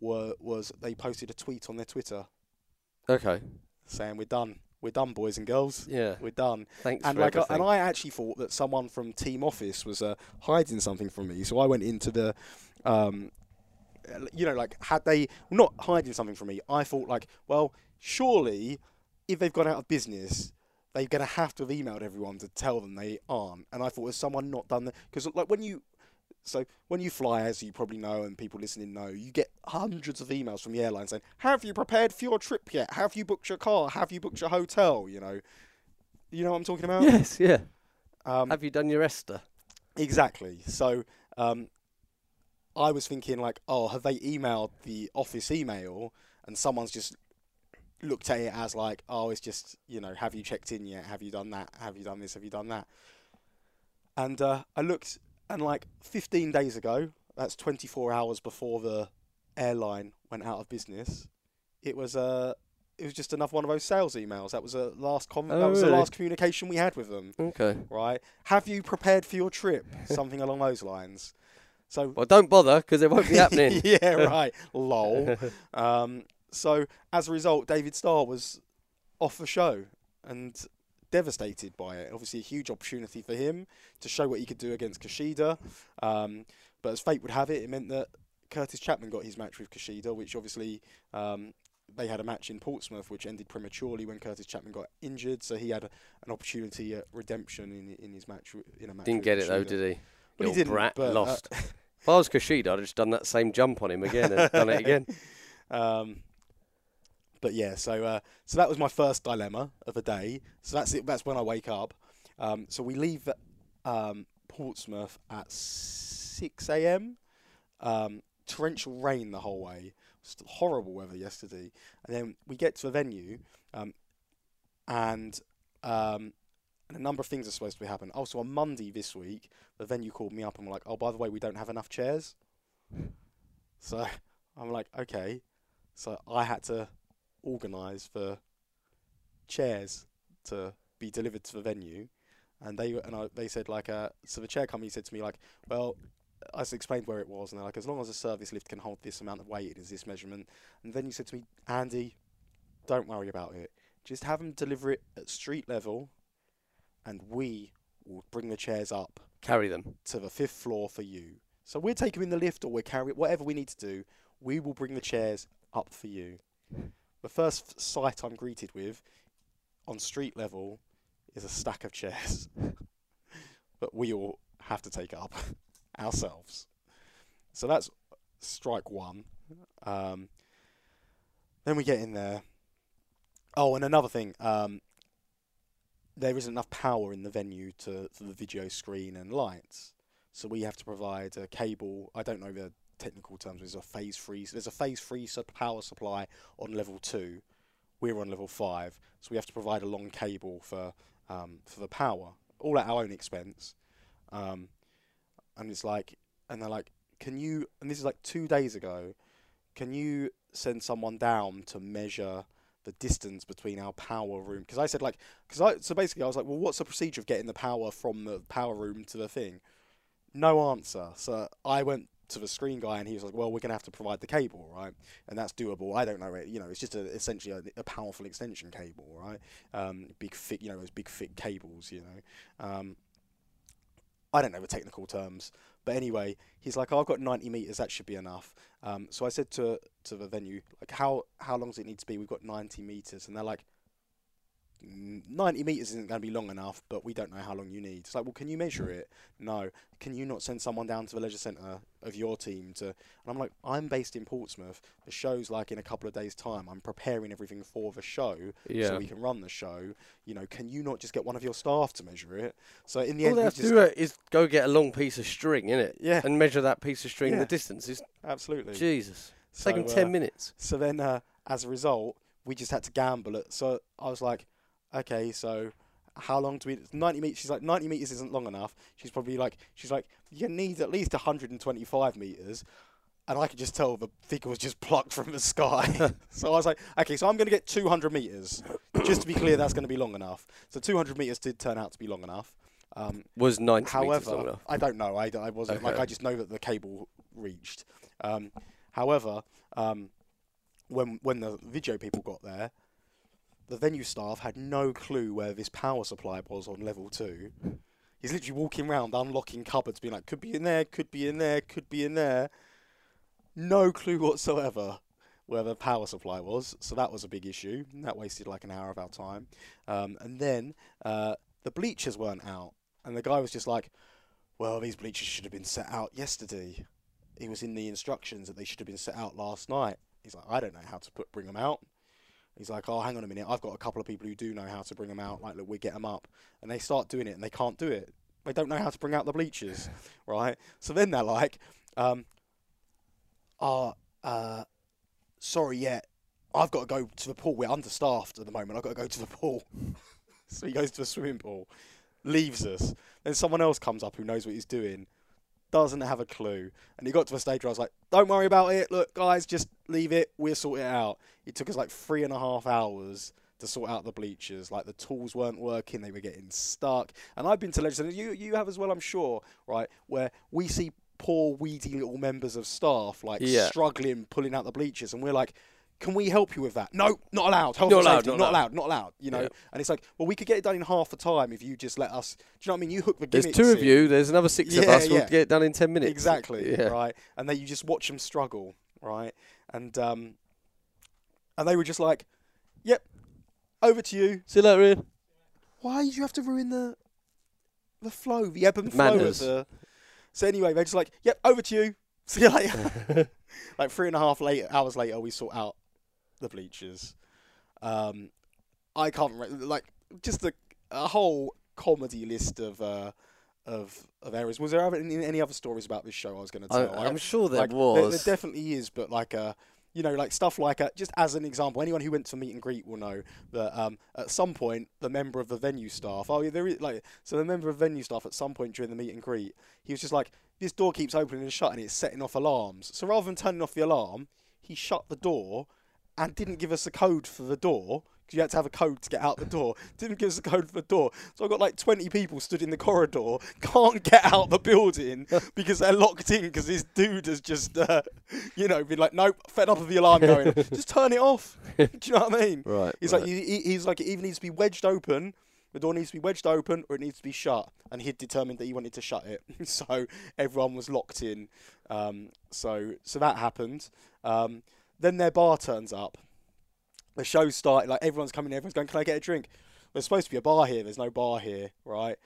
were was they posted a tweet on their Twitter okay. saying we're done, we're done, boys and girls, Yeah. we're done. Thanks and for like, uh, everything. and I actually thought that someone from Team Office was uh, hiding something from me. So I went into the, um, you know, like had they not hiding something from me, I thought like, well, surely if they've gone out of business, they're gonna have to have emailed everyone to tell them they aren't. And I thought, has someone not done that? Because like when you so when you fly, as you probably know, and people listening know, you get hundreds of emails from the airline saying, "Have you prepared for your trip yet? Have you booked your car? Have you booked your hotel?" You know, you know what I'm talking about. yes. Yeah. Um, Have you done your ESTA? exactly. So um, I was thinking like, oh, have they emailed the office email, and someone's just looked at it as like, oh, it's just you know, have you checked in yet? Have you done that? Have you done this? Have you done that? And uh, I looked, and like 15 days ago, that's 24 hours before the airline went out of business. It was Uh, it was just another one of those sales emails. That was a last com- Oh, that was really? the last communication we had with them Okay. right? Have you prepared for your trip? Something along those lines. So Well, don't bother because it won't be happening. yeah, right. Lol. Um, so as a result, David Starr was off the show and devastated by it. Obviously, a huge opportunity for him to show what he could do against Kushida. Um, but as fate would have it, it meant that Kurtis Chapman got his match with Kushida, which obviously um, they had a match in Portsmouth, which ended prematurely when Kurtis Chapman got injured. So he had a, an opportunity at redemption in in his match in a match. Didn't get it though, did he? Well, he Little didn't, brat but, uh, lost. if I was Kushida, I'd have just done that same jump on him again and done it again. Um, but yeah, so uh, so that was my first dilemma of the day. So that's it. That's when I wake up. Um, so we leave um, Portsmouth at six a.m. Um, torrential rain the whole way. Horrible weather yesterday, and then we get to the venue, um, and um, and a number of things are supposed to be happening. Also, on Monday this week, the venue called me up and were like, "Oh, by the way, we don't have enough chairs." So I'm like, okay. So I had to organise for chairs to be delivered to the venue, and they and I, they said like, uh, so the chair company said to me like, well, I explained where it was, and they're like, as long as a service lift can hold this amount of weight, it is this measurement. And then you said to me, Andy, don't worry about it. Just have them deliver it at street level, and we will bring the chairs up Carry them. to the fifth floor for you. So we're taking them in the lift or we're carrying whatever we need to do. We will bring the chairs up for you. The first sight I'm greeted with on street level is a stack of chairs, that we all have to take up ourselves. So that's strike one. Um, then we get in there. Oh, and another thing. Um, there isn't enough power in the venue to for the video screen and lights. So we have to provide a cable. I don't know the technical terms. There's a phase free. There's a phase sub power supply on level two. We're on level five, so we have to provide a long cable for um, for the power, all at our own expense. Um, and it's like, and they're like, can you? And this is like two days ago. Can you send someone down to measure the distance between our power room? Because I said like, because I so basically I was like, well, what's the procedure of getting the power from the power room to the thing? No answer. So I went to the screen guy and he was like, well, we're gonna have to provide the cable, right? And that's doable. I don't know. It, you know, it's just a, essentially a, a powerful extension cable, right? Um, big thick, you know, those big thick cables, you know. Um, I don't know the technical terms, but anyway, he's like, oh, I've got 90 meters. That should be enough. Um, so I said to to the venue, like, how how long does it need to be? We've got 90 meters, and they're like, "Mm, 90 meters isn't going to be long enough, but we don't know how long you need. It's like, well, can you measure it? No. Can you not send someone down to the leisure centre of your team to? And I'm like, I'm based in Portsmouth. The show's like in a couple of days' time. I'm preparing everything for the show Yeah. so we can run the show. You know, can you not just get one of your staff to measure it? So in the All end, they have to do uh, is go get a long piece of string, innit? yeah, And measure that piece of string Yeah. the distance. It's absolutely. Jesus. It's So, taken uh, 10 minutes. So then, uh, as a result, we just had to gamble it. So I was like, okay, so how long do we? Ninety meters. She's like, ninety meters isn't long enough. She's probably like, she's like, you need at least hundred and twenty-five meters. And I could just tell the figure was just plucked from the sky. so I was like, okay, so I'm going to get 200 meters. just to be clear, that's going to be long enough. So 200 meters did turn out to be long enough. Um, Was 90 meters long However, enough. I don't know. I, I wasn't like I just know that the cable reached. Um, however, um, when when the video people got there, the venue staff had no clue where this power supply was on level two. He's literally walking around unlocking cupboards, being like, "Could be in there, could be in there, could be in there." No clue whatsoever where the power supply was, so that was a big issue. That wasted like an hour of our time. Um, and then uh, the bleachers weren't out, and the guy was just like, "Well, these bleachers should have been set out yesterday. It was in the instructions that they should have been set out last night." He's like, "I don't know how to put bring them out." He's like, "Oh, hang on a minute. I've got a couple of people who do know how to bring them out. Like, look, we get them up." And they start doing it, and they can't do it. They don't know how to bring out the bleachers, right? So then they're like, um, "Oh, uh, sorry, yeah, I've got to go to the pool. We're understaffed at the moment. I've got to go to the pool." so he goes to the swimming pool, leaves us. Then someone else comes up who knows what he's doing, doesn't have a clue. And he got to a stage where I was like, don't worry about it. Look, guys, just leave it. We'll sort it out. It took us like three and a half hours to sort out the bleachers. Like the tools weren't working, they were getting stuck. And I've been to legislation, you, you have as well, I'm sure, right, where we see poor, weedy little members of staff like Yeah. struggling, pulling out the bleachers. And we're like, can we help you with that? No, not allowed. Health Not allowed, safety, not not allowed. allowed, not allowed. You know, Yeah. and it's like, well, we could get it done in half the time if you just let us. Do you know what I mean? You hook the There's two of in. you, there's another six of Yeah, us. We'll get it done in 10 minutes. Exactly. Yeah. Right. And then you just watch them struggle. Right. And um, and they were just like, "Yep, over to you." See you later, Ian. Why did you have to ruin the the flow, the ebb and flow of Manners. the? So anyway, they're just like, "Yep, over to you." See you later. like three and a half later, hours later, we sort out the bleachers. Um, I can't remember, like just a, a whole comedy list of uh, of of errors. Was there ever any, any other stories about this show I was going to tell? I- I'm sure there like, was. There, definitely is, but like uh, you know, like stuff like uh, just as an example, anyone who went to meet and greet will know that um, at some point the member of the venue staff, oh yeah, there is like so the member of venue staff at some point during the meet and greet, he was just like, this door keeps opening and shutting, it's setting off alarms. So rather than turning off the alarm, he shut the door and didn't give us a code for the door. Because you had to have a code to get out the door. Didn't give us a code for the door. So I got like 20 people stood in the corridor, can't get out the building because they're locked in because this dude has just, uh, you know, been like, nope, fed up of the alarm going. just turn it off. Do you know what I mean? right. He's right. like, he, he- he's like, it either needs to be wedged open, the door needs to be wedged open, or it needs to be shut. And he'd determined that he wanted to shut it, so everyone was locked in. Um, so, so that happened. Um, then their bar turns up. The show started. Like everyone's coming. in, Everyone's going. Can I get a drink? There's supposed to be a bar here. There's no bar here, right?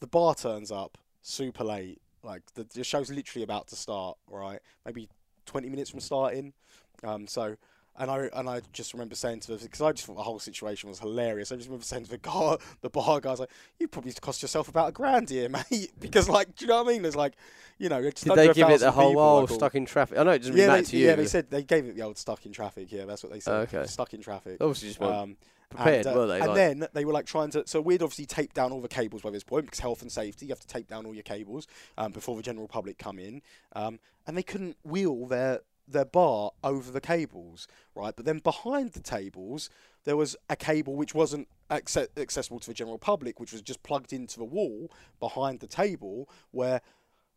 The bar turns up super late. Like the, the show's literally about to start, right? Maybe 20 minutes from starting. Um, so and I and I just remember saying to the because I just thought the whole situation was hilarious. I just remember saying to the guy, the bar guy, I was like, "You probably cost yourself about a grand here, mate." because like, do you know what I mean? There's like, you know, Did they give it the whole like, stuck in traffic? I know it doesn't yeah, they, to you. yeah, they said they gave it the old stuck in traffic. Yeah, that's what they said. Okay. stuck in traffic. obviously just weren't Um, prepared, and, uh, were they? And Like- then they were like trying to. So we'd obviously taped down all the cables by this point because health and safety. You have to tape down all your cables um, before the general public come in. Um, and they couldn't wheel their their bar over the cables, right? But then behind the tables there was a cable which wasn't acce- accessible to the general public, which was just plugged into the wall behind the table, where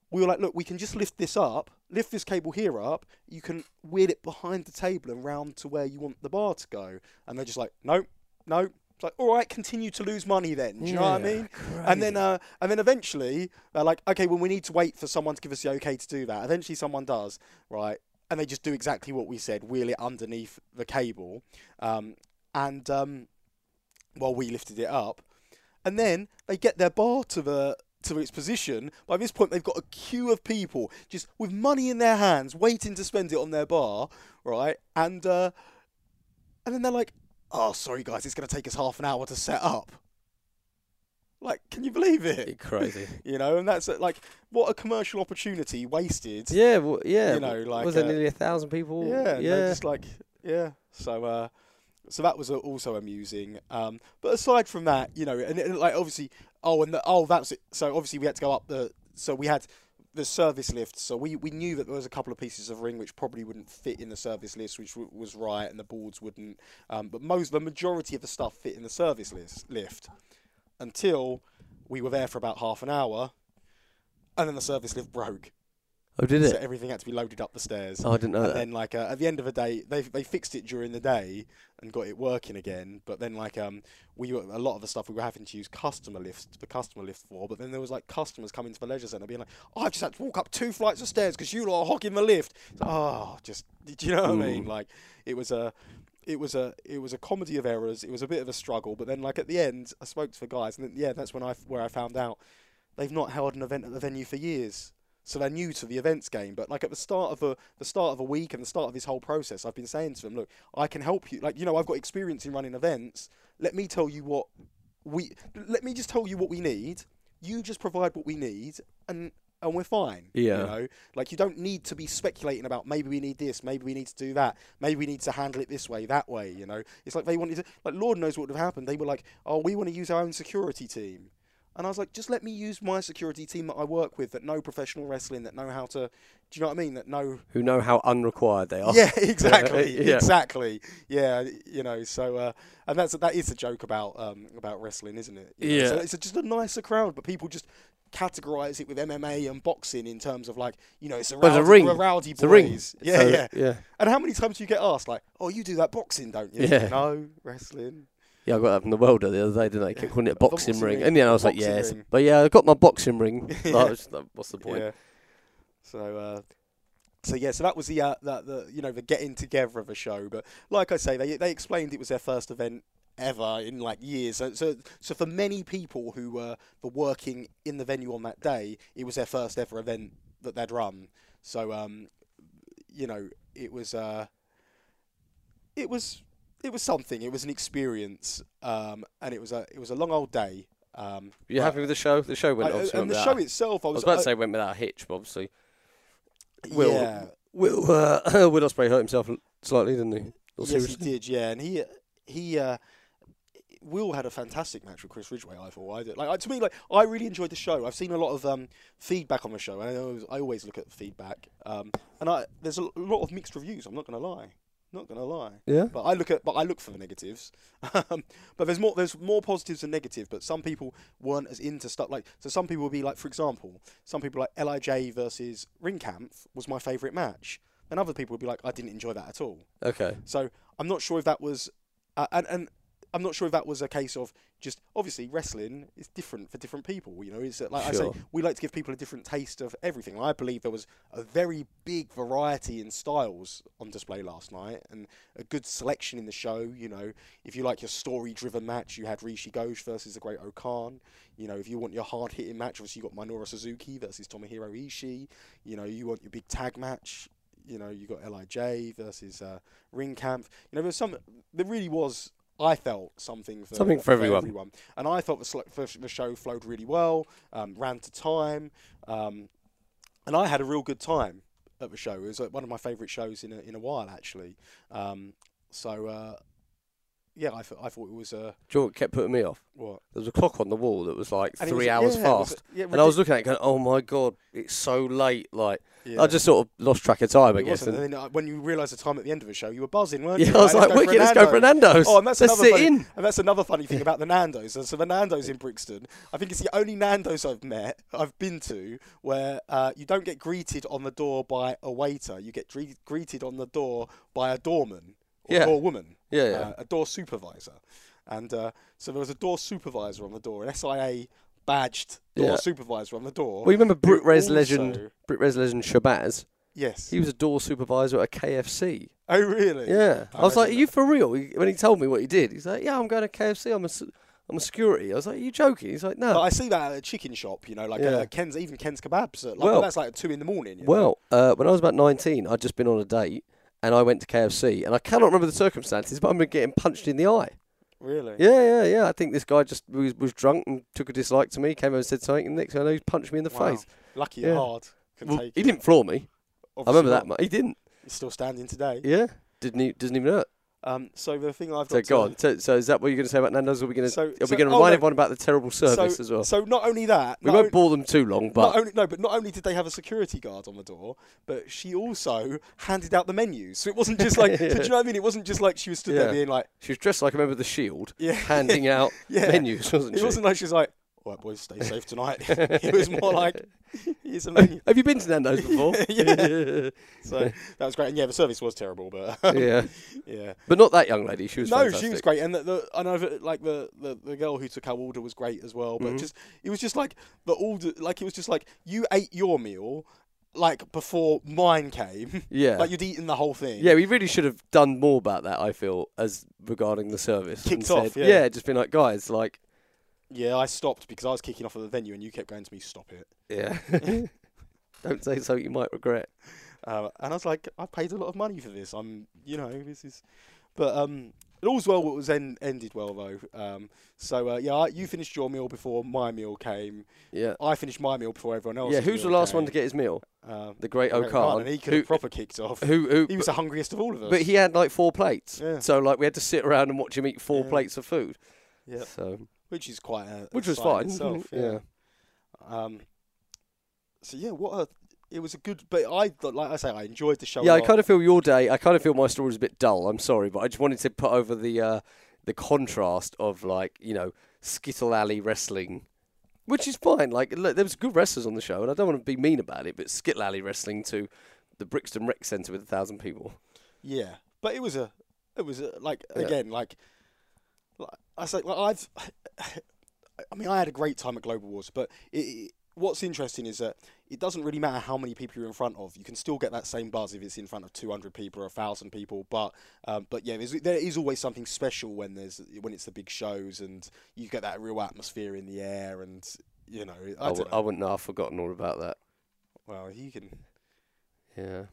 we were like, look, we can just lift this up, lift this cable here up. You can wheel it behind the table and round to where you want the bar to go. And they're just like, nope, nope, It's like, all right, continue to lose money then. Do you know what I Yeah, mean? And then, uh, and then eventually, they're like, okay, well, we need to wait for someone to give us the okay to do that. Eventually, someone does, right? And they just do exactly what we said: wheel it underneath the cable, um, and um, while we lifted it up, and then they get their bar to the to its position. By this point, they've got a queue of people just with money in their hands, waiting to spend it on their bar, right? And uh, and then they're like, "Oh, sorry guys, it's going to take us half an hour to set up." Like, can you believe it? crazy. You know, and that's like what a commercial opportunity wasted. yeah, well, yeah. You know, like, was there uh, nearly a thousand people? Yeah, yeah. yeah. just like yeah. So uh, so that was uh, also amusing. Um, but aside from that, you know, and, and like obviously, oh, and the, oh, that's it. So obviously we had to go up the. So we had the service lift. So we, we knew that there was a couple of pieces of ring which probably wouldn't fit in the service list, which w- was right, and the boards wouldn't. Um, but most the majority of the stuff fit in the service list lift until we were there for about half an hour, and then the service lift broke. oh, did it? So everything had to be loaded up the stairs. Oh, I didn't know And that. then, like uh, at the end of the day, they they fixed it during the day and got it working again. But then, like um, we were, a lot of the stuff we were having to use customer lifts, the customer lift for. But then there was like customers coming to the leisure centre being like, "Oh, I just had to walk up two flights of stairs because you lot are hogging the lift." Like, oh, just do you know what I mean? Like it was a. It was a it was a comedy of errors. It was a bit of a struggle, but then like at the end, I spoke to the guys, and then, yeah, that's when I where I found out they've not held an event at the venue for years so they're new to the events game. But like at the start of a the start of a week and the start of this whole process, I've been saying to them, look, I can help you. Like you know, I've got experience in running events. Let me tell you what we. Let me just tell you what we need. You just provide what we need, and and we're fine. Yeah. You know, like you don't need to be speculating about maybe we need this, maybe we need to do that, maybe we need to handle it this way, that way. You know, it's like they wanted to. Like Lord knows what would have happened. They were like, oh, we want to use our own security team. And I was like, just let me use my security team that I work with that know professional wrestling, that know how to, do you know what I mean? That know. Who know how unrequired they are? Yeah, exactly, Yeah. exactly. Yeah, you know. So, uh, and that's that is a joke about um, about wrestling, isn't it? You know, Yeah. So it's just a nicer crowd, but people just categorize it with MMA and boxing in terms of like, you know, it's a rowdy, a ring. we're rowdy a ring. Yeah, So, yeah. yeah. And how many times do you get asked like, oh, you do that boxing, don't you? Yeah. No, wrestling. Yeah, I got that from the welder the other day, didn't I? Kept calling it a boxing, boxing ring. ring, And then I the was like, boxing yes. ring. But yeah, I got my boxing ring. Like, Yeah. Was like, what's the point? Yeah. So uh, so yeah, so that was the uh, the, the you know the getting together of a show. But like I say, they they explained it was their first event ever in like years. So so, so for many people who were were working in the venue on that day, it was their first ever event that they'd run. So um, you know, it was uh, it was it was something. It was an experience, um, and it was a it was a long old day. Um, You happy with the show? The show went I- obviously and the show itself, I I was, was about to say went without a hitch, but obviously. Will, yeah. Will, uh, Will Ospreay hurt himself slightly, didn't he? Or Yes, seriously? he did. Yeah, and he he uh, Will had a fantastic match with Chris Ridgeway. I thought I did. Like to me, like I really enjoyed the show. I've seen a lot of um, feedback on the show, and I always, I always look at feedback. Um, and I there's a lot of mixed reviews. I'm not gonna lie. Not gonna lie. Yeah. But I look at, but I look for the negatives. Um, but there's more, there's more positives than negatives. But some people weren't as into stuff. Like, so some people would be like, for example, some people like Lij versus Ringkampf was my favourite match, and other people would be like, I didn't enjoy that at all. Okay. So I'm not sure if that was, uh, and and I'm not sure if that was a case of just obviously wrestling is different for different people. You know, it's uh, like I say, we like to give people a different taste of everything. I believe there was a very big variety in styles on display last night, and a good selection in the show. You know, if you like your story-driven match, you had Rishi Ghosh versus the Great O-Khan. You know, if you want your hard-hitting match, obviously you got Minoru Suzuki versus Tomohiro Ishii. You know, you want your big tag match. You know, you got Lij versus uh, Ringkampf. You know, there's some. There really was. I felt something for Something for everyone. and I thought the, sl- the show flowed really well. Um, ran to time, um, and I had a real good time at the show. It was uh, one of my favourite shows in a, in a while, actually. Um, so uh, yeah, I, th- I thought it was uh, Do you know what kept putting me off? what There was a clock on the wall that was like And three was- hours yeah, it was- fast. yeah, and I was looking at it going, oh my God, it's so late. Like, yeah. I just sort of lost track of time, I It guess. wasn't. And, then uh, when you realise the time at the end of the show, you were buzzing, weren't yeah, you? I was like, wicked, let's go for Nando's. Oh, and that's let's another sit funny, in. And that's another funny thing about the Nando's. So- So the Nando's in Brixton, I think it's the only Nando's I've met, I've been to, where uh, you don't get greeted on the door by a waiter. You get dre- greeted on the door by a doorman or Yeah. door woman, Yeah, yeah. uh, a door supervisor. and uh, so there was a door supervisor on the door, an SIA badged door Yeah. supervisor on the door. Well, you remember Brit Res legend, Brit Res legend Shabazz? Yes. He was a door supervisor at a KFC. oh, really? Yeah, I I was like, "Are you for real?" When he told me what he did, he's like, "Yeah, I'm going to KFC. I'm a, I'm a security." I was like, "Are you joking?" He's like, But "No." I see that at a chicken shop, you know, like Yeah. uh, Ken's, even Ken's kebabs. At, like, Well- that's like at two in the morning. You know? Well, uh, when I was about 19, I'd just been on a date and I went to KFC and I cannot remember the circumstances, but I remember getting punched in the eye. really? Yeah, yeah, yeah. I think this guy just was, was drunk and took a dislike to me, came over and said something, and next thing I know, he punched me in the Wow. face. Lucky Yeah. hard. Can Well, take he it. didn't floor me. I Obviously remember that much. He didn't. He's still standing today. Yeah. Didn't he, doesn't even hurt. Um, so the thing I've So got go to, on. So, so is that what you're going to say about Nando's? Are we going to So- are we going to oh, remind no. everyone about the terrible service so, as well? So not only that, we won't on- bore them too long, not but only no, but not only did they have a security guard on the door, but she also handed out the menus. So it wasn't just like, so do you know what I mean? It wasn't just like she was stood Yeah. there being like, she was dressed like a member of the Shield, yeah, handing out yeah. menus, wasn't It she? wasn't like she was like, "All right, boys, stay safe tonight." it was more like, "Here's a menu." Have you been to Nando's before? Yeah. So that was great, and yeah, the service was terrible, but yeah. yeah. But not that young lady. She was no, fantastic. she was great, and the, the I know that like the, the the girl who took our order was great as well. But Mhm. just it was just like the order, like it was just like you ate your meal like before mine came, Yeah. like you'd eaten the whole thing. yeah, we really should have done more about that. I feel as regarding the service. Kicked off, said- yeah. just been like, guys, like, yeah. I stopped because I was kicking off at the venue, and you kept going to me, "Stop it." yeah, don't say something you might regret. Uh, and I was like, I paid a lot of money for this. I'm, you know, this is. But um, it all's well. It was en- ended well though. Um, so uh, yeah, you finished your meal before my meal came. Yeah. I finished my meal before everyone else. Yeah, who's the last one to get his meal? Um, The great Great and he could who, have proper kicked off. who, who, He was the hungriest of all of us. but he had like four plates. Yeah. So like we had to sit around and watch him eat four Yeah. plates of food. yeah, So which is quite a, a which was fine. itself. yeah. Yeah. Um. So yeah, what a. It was a good, but I like I say, I enjoyed the show. Yeah, a I kind of feel your day. I kind of feel my story was a bit dull. I'm sorry, but I just wanted to put over the uh, the contrast of like you know Skittle Alley wrestling, which is fine. Like look, there was good wrestlers on the show, and I don't want to be mean about it, but Skittle Alley wrestling to the Brixton Rec Centre with a thousand people. Yeah, but it was a, it was a, like Yeah. again like I say, like I've, I mean, I had a great time at Global Wars, but it, it, what's interesting is that it doesn't really matter how many people you're in front of. You can still get that same buzz if it's in front of 200 people or 1,000 people. But um, but yeah, there's, there is always something special when there's when it's the big shows and you get that real atmosphere in the air and you know. I, I, w- know. I wouldn't know. I've forgotten all about that. well, you can. Yeah,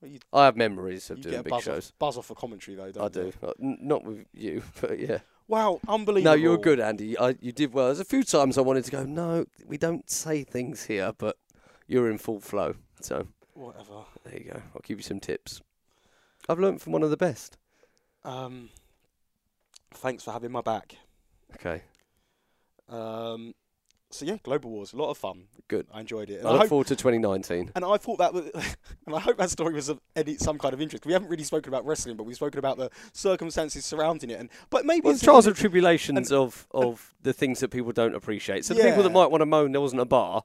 Well, I have memories of you doing get a big buzz shows. off, buzz off for commentary though, don't I do. Uh, n- not with you, but yeah. Wow, unbelievable. No, you were good, Andy. I, you did well. There's a few times I wanted to go, no, we don't say things here, but you're in full flow. So Whatever. there you go. I'll give you some tips. I've learned from one of the best. Um, thanks for having my back. Okay, Um, so yeah, Global Wars, a lot of fun. Good. I enjoyed it. And I I, look hope, forward to 2019. and I thought that was, and I hope that story was of any some kind of interest. We haven't really spoken about wrestling, but we've spoken about the circumstances surrounding it. And but maybe Well, trials and tribulations of, of the things that people don't appreciate. So the people that might want to moan there wasn't a bar,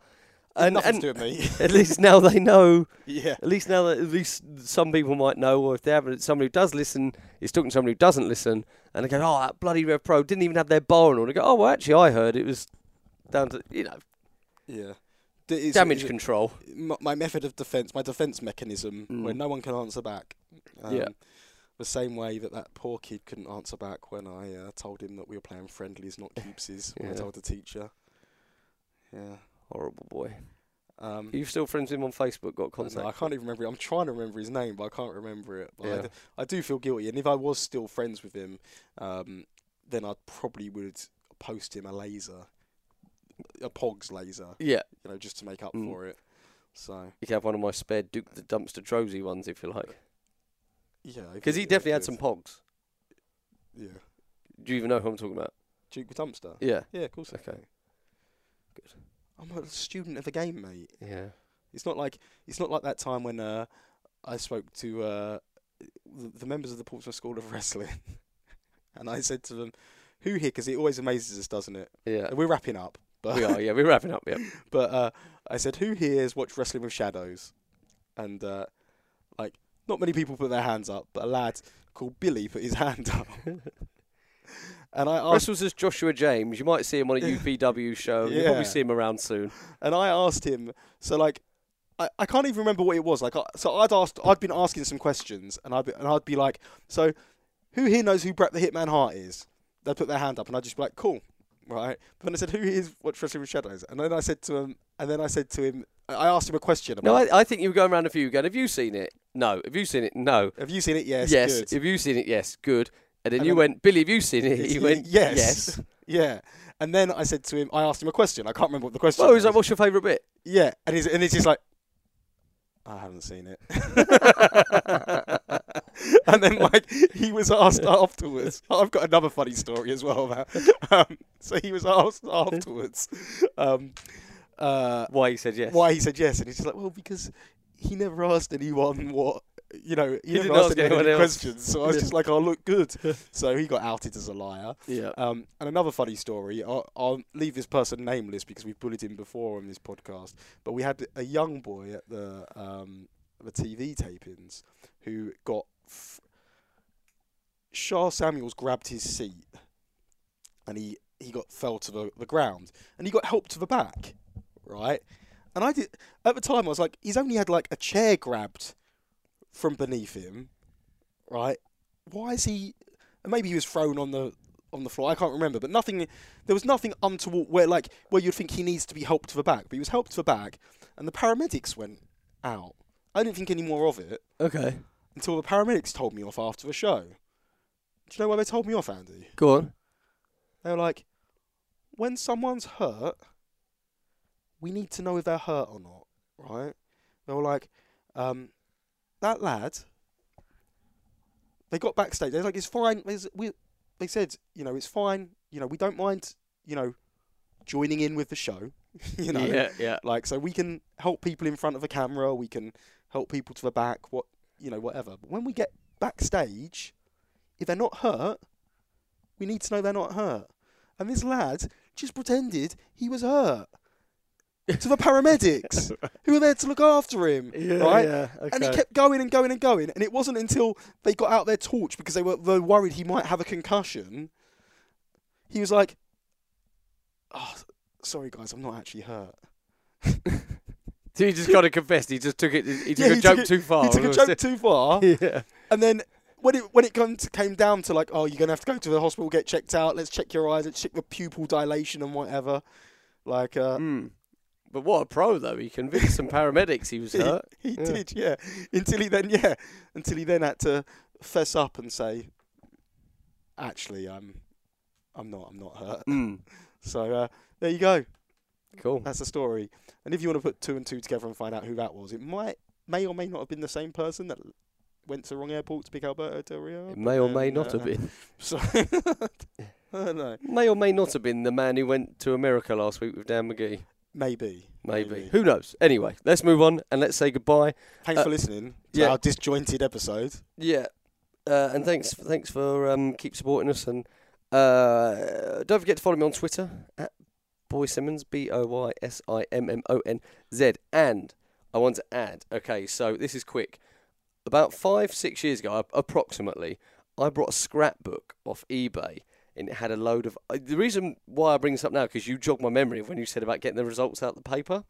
and, nothing and to do with me. at least now they know. yeah, At least now that at least some people might know, or if they haven't, somebody who does listen is talking to somebody who doesn't listen, and they go, "Oh, that bloody Rev Pro didn't even have their bar on." Or they go, "Oh, well, actually, I heard it was down to you know yeah. It's- damage control." my, my method of defence, my defence mechanism, Mm. when no one can answer back. Um, Yeah. The same way that that poor kid couldn't answer back when I uh, told him that we were playing friendlies, not keepsies. When I told the teacher. Yeah. Horrible boy. Um, Are you still friends with him on Facebook? Got no, contact? I can't even remember. It. I'm trying to remember his name, but I can't remember it. But I, Yeah. d- I do feel guilty, and if I was still friends with him, um, then I probably would post him a laser, a Pogs laser, Yeah, you know, just to make up Mm. for it. So you can have one of my spare Duke the Dumpster Droese ones if you like, yeah, because he definitely had some pogs. Yeah, Do you even know who I'm talking about? Duke the dumpster. Yeah. Yeah, of course. Okay. do. I'm a student of the game, mate. Yeah. It's not like it's not like that time when uh, I spoke to uh, the, the members of the Portsmouth School of Wrestling, and I said to them, "Who here?" Because it always amazes us, doesn't it? Yeah. We're wrapping up, but we are. Yeah, we're wrapping up. Yeah. but uh, I said, "Who here has watched Wrestling with Shadows?" And uh, like, not many people put their hands up, but a lad called Billy put his hand up. And I asked, Wrestles as Joshua James. You might see him on a UPW show. You'll Yeah. probably see him around soon. and I asked him. So like, I, I can't even remember what it was. Like, I, so I'd asked, I'd been asking some questions, and I'd be, and I'd be like, so who here knows who Bret the Hitman Hart is? They'd put their hand up, and I'd just be like, cool, right? But then I said, who is Watch Wrestling with Shadows? And then I said to him, and then I said to him, I asked him a question about. No, I, I think you were going around a few going, have you seen it? No. Have you seen it? No. have you seen it? Yes. yes. Good. Have you seen it? Yes. Good. And then And you then- went, Billy, have you seen it? He went, yes. yes. Yeah. And then I said to him, I asked him a question. I can't remember what the question Well, he was. was like, what's your favourite bit? Yeah, and he's and he's just like, I haven't seen it. and then like he was asked afterwards. I've got another funny story as well about. Um, so he was asked afterwards um, uh, Why he said yes. why he said yes, and he's just like, well, because he never asked anyone what. You know, he, He never didn't asked ask anyone any questions, so I was just like, "I "Oh, look good." so he got outed as a liar. Yeah. Um, and another funny story, I'll, I'll leave this person nameless because we've bullied him before on this podcast. But we had a young boy at the um, the TV tapings who got f- Samuels grabbed his seat and he, he got fell to the, the ground and he got helped to the back, right? And I did at the time I was like, he's only had like a chair grabbed from beneath him, right? Why is he? Maybe he was thrown on the on the floor. I can't remember, but nothing. There was nothing untoward where like where you'd think he needs to be helped to the back, but he was helped to the back, and the paramedics went out. I didn't think any more of it Okay. Until the paramedics told me off after the show. Do you know why they told me off, Andy? Go on. They were like, when someone's hurt, we need to know if they're hurt or not, right? They were like, um, that lad. They got backstage. They're like, it's fine. There's- we, they said, you know, it's fine. You know, we don't mind. You know, joining in with the show. you know, Yeah, yeah. like so we can help people in front of a camera. We can help people to the back. What you know, whatever. But when we get backstage, if they're not hurt, we need to know they're not hurt. And this lad just pretended he was hurt to the paramedics who were there to look after him. right? Yeah, And he kept going and going and going. And it wasn't until they got out their torch because they were, they were worried he might have a concussion. He was like, oh, sorry, guys, I'm not actually hurt. So he just kind of confessed. He just took it. He took Yeah, a he joke took it- too far. he took a joke too far. yeah. And then when it when it come to, came down to like, oh, you're gonna have to go to the hospital, get checked out. Let's check your eyes, let's check the pupil dilation and whatever. Like, uh, Mm. But what a pro though! He convinced some paramedics he was he, hurt. he Yeah. did, yeah. Until he then, yeah, until he then had to fess up and say, actually, I'm, I'm not, I'm not hurt. Mm. So uh, there you go. Cool. That's the story. And if you want to put two and two together and find out who that was, it might, may or may not have been the same person that went to the wrong airport to pick Alberto Del Rio. It may or may then, not have uh, been. So, I. May or may not have been the man who went to America last week with Dan McGee. Maybe. Maybe. Who knows? Anyway, let's move on and let's say goodbye. Thanks Uh, for listening to yeah. our disjointed episode. Yeah. Uh, and thanks, thanks for um, keep supporting us. And uh, don't forget to follow me on Twitter at Boy Simmons, B O Y S I M M O N Z. And I want to add, okay, so this is quick. About five, six years ago, approximately, I brought a scrapbook off eBay, and it had a load of. Uh, the reason why I bring this up now because you jogged my memory of when you said about getting the results out of the paper.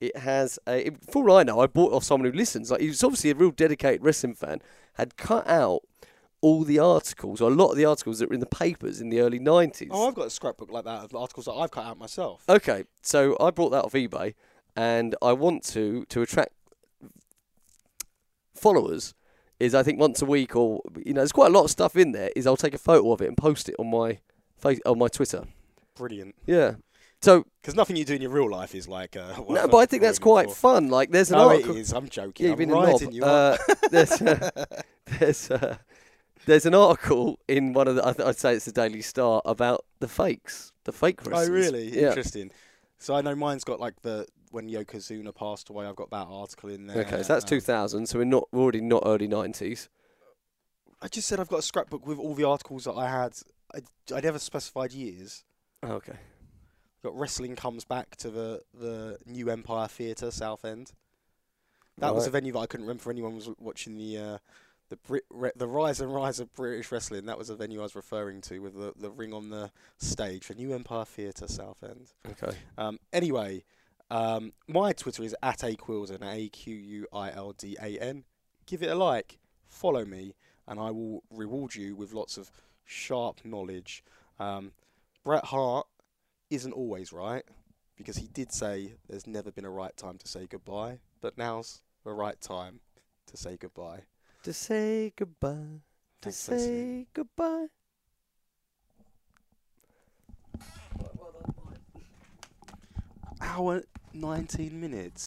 It has a. For all I know, I bought off someone who listens. Like he's obviously a real dedicated wrestling fan. Had cut out all the articles, or a lot of the articles that were in the papers in the early nineties. Oh, I've got a scrapbook like that of articles that I've cut out myself. Okay, so I brought that off eBay, and I want to to attract followers. Is I think once a week, or you know, there's quite a lot of stuff in there. Is I'll take a photo of it and post it on my face on my Twitter. Brilliant. Yeah. So Because nothing you do in your real life is like. Uh, no, but I think that's quite fun. Like there's an No, it is. I'm joking. Yeah, I'm you've been a knob. writing you. Uh, there's uh, there's uh, there's an article in one of the I th- I'd say it's the Daily Star about the fakes, the fake Oh, really? Yeah. Interesting. So I know mine's got like the when Yokozuna passed away. I've got that article in there. Okay, so that's Um, 2000. So we're not we're already not early 90s. I just said I've got a scrapbook with all the articles that I had. I, I never specified years. Oh, okay. Got wrestling comes back to the the new Empire Theatre Southend. That was a venue that I couldn't remember anyone was watching the uh, the Brit, re, the rise and rise of British wrestling. That was the venue I was referring to with the, the ring on the stage the New Empire Theatre, Southend. Okay. Um, anyway, um, my Twitter is at aquildan, a q u i l d a n. Give it a like, follow me, and I will reward you with lots of sharp knowledge. Um, Bret Hart isn't always right because he did say there's never been a right time to say goodbye, but now's the right time to say goodbye. To say goodbye. To Thanks say goodbye. Hour 19 minutes.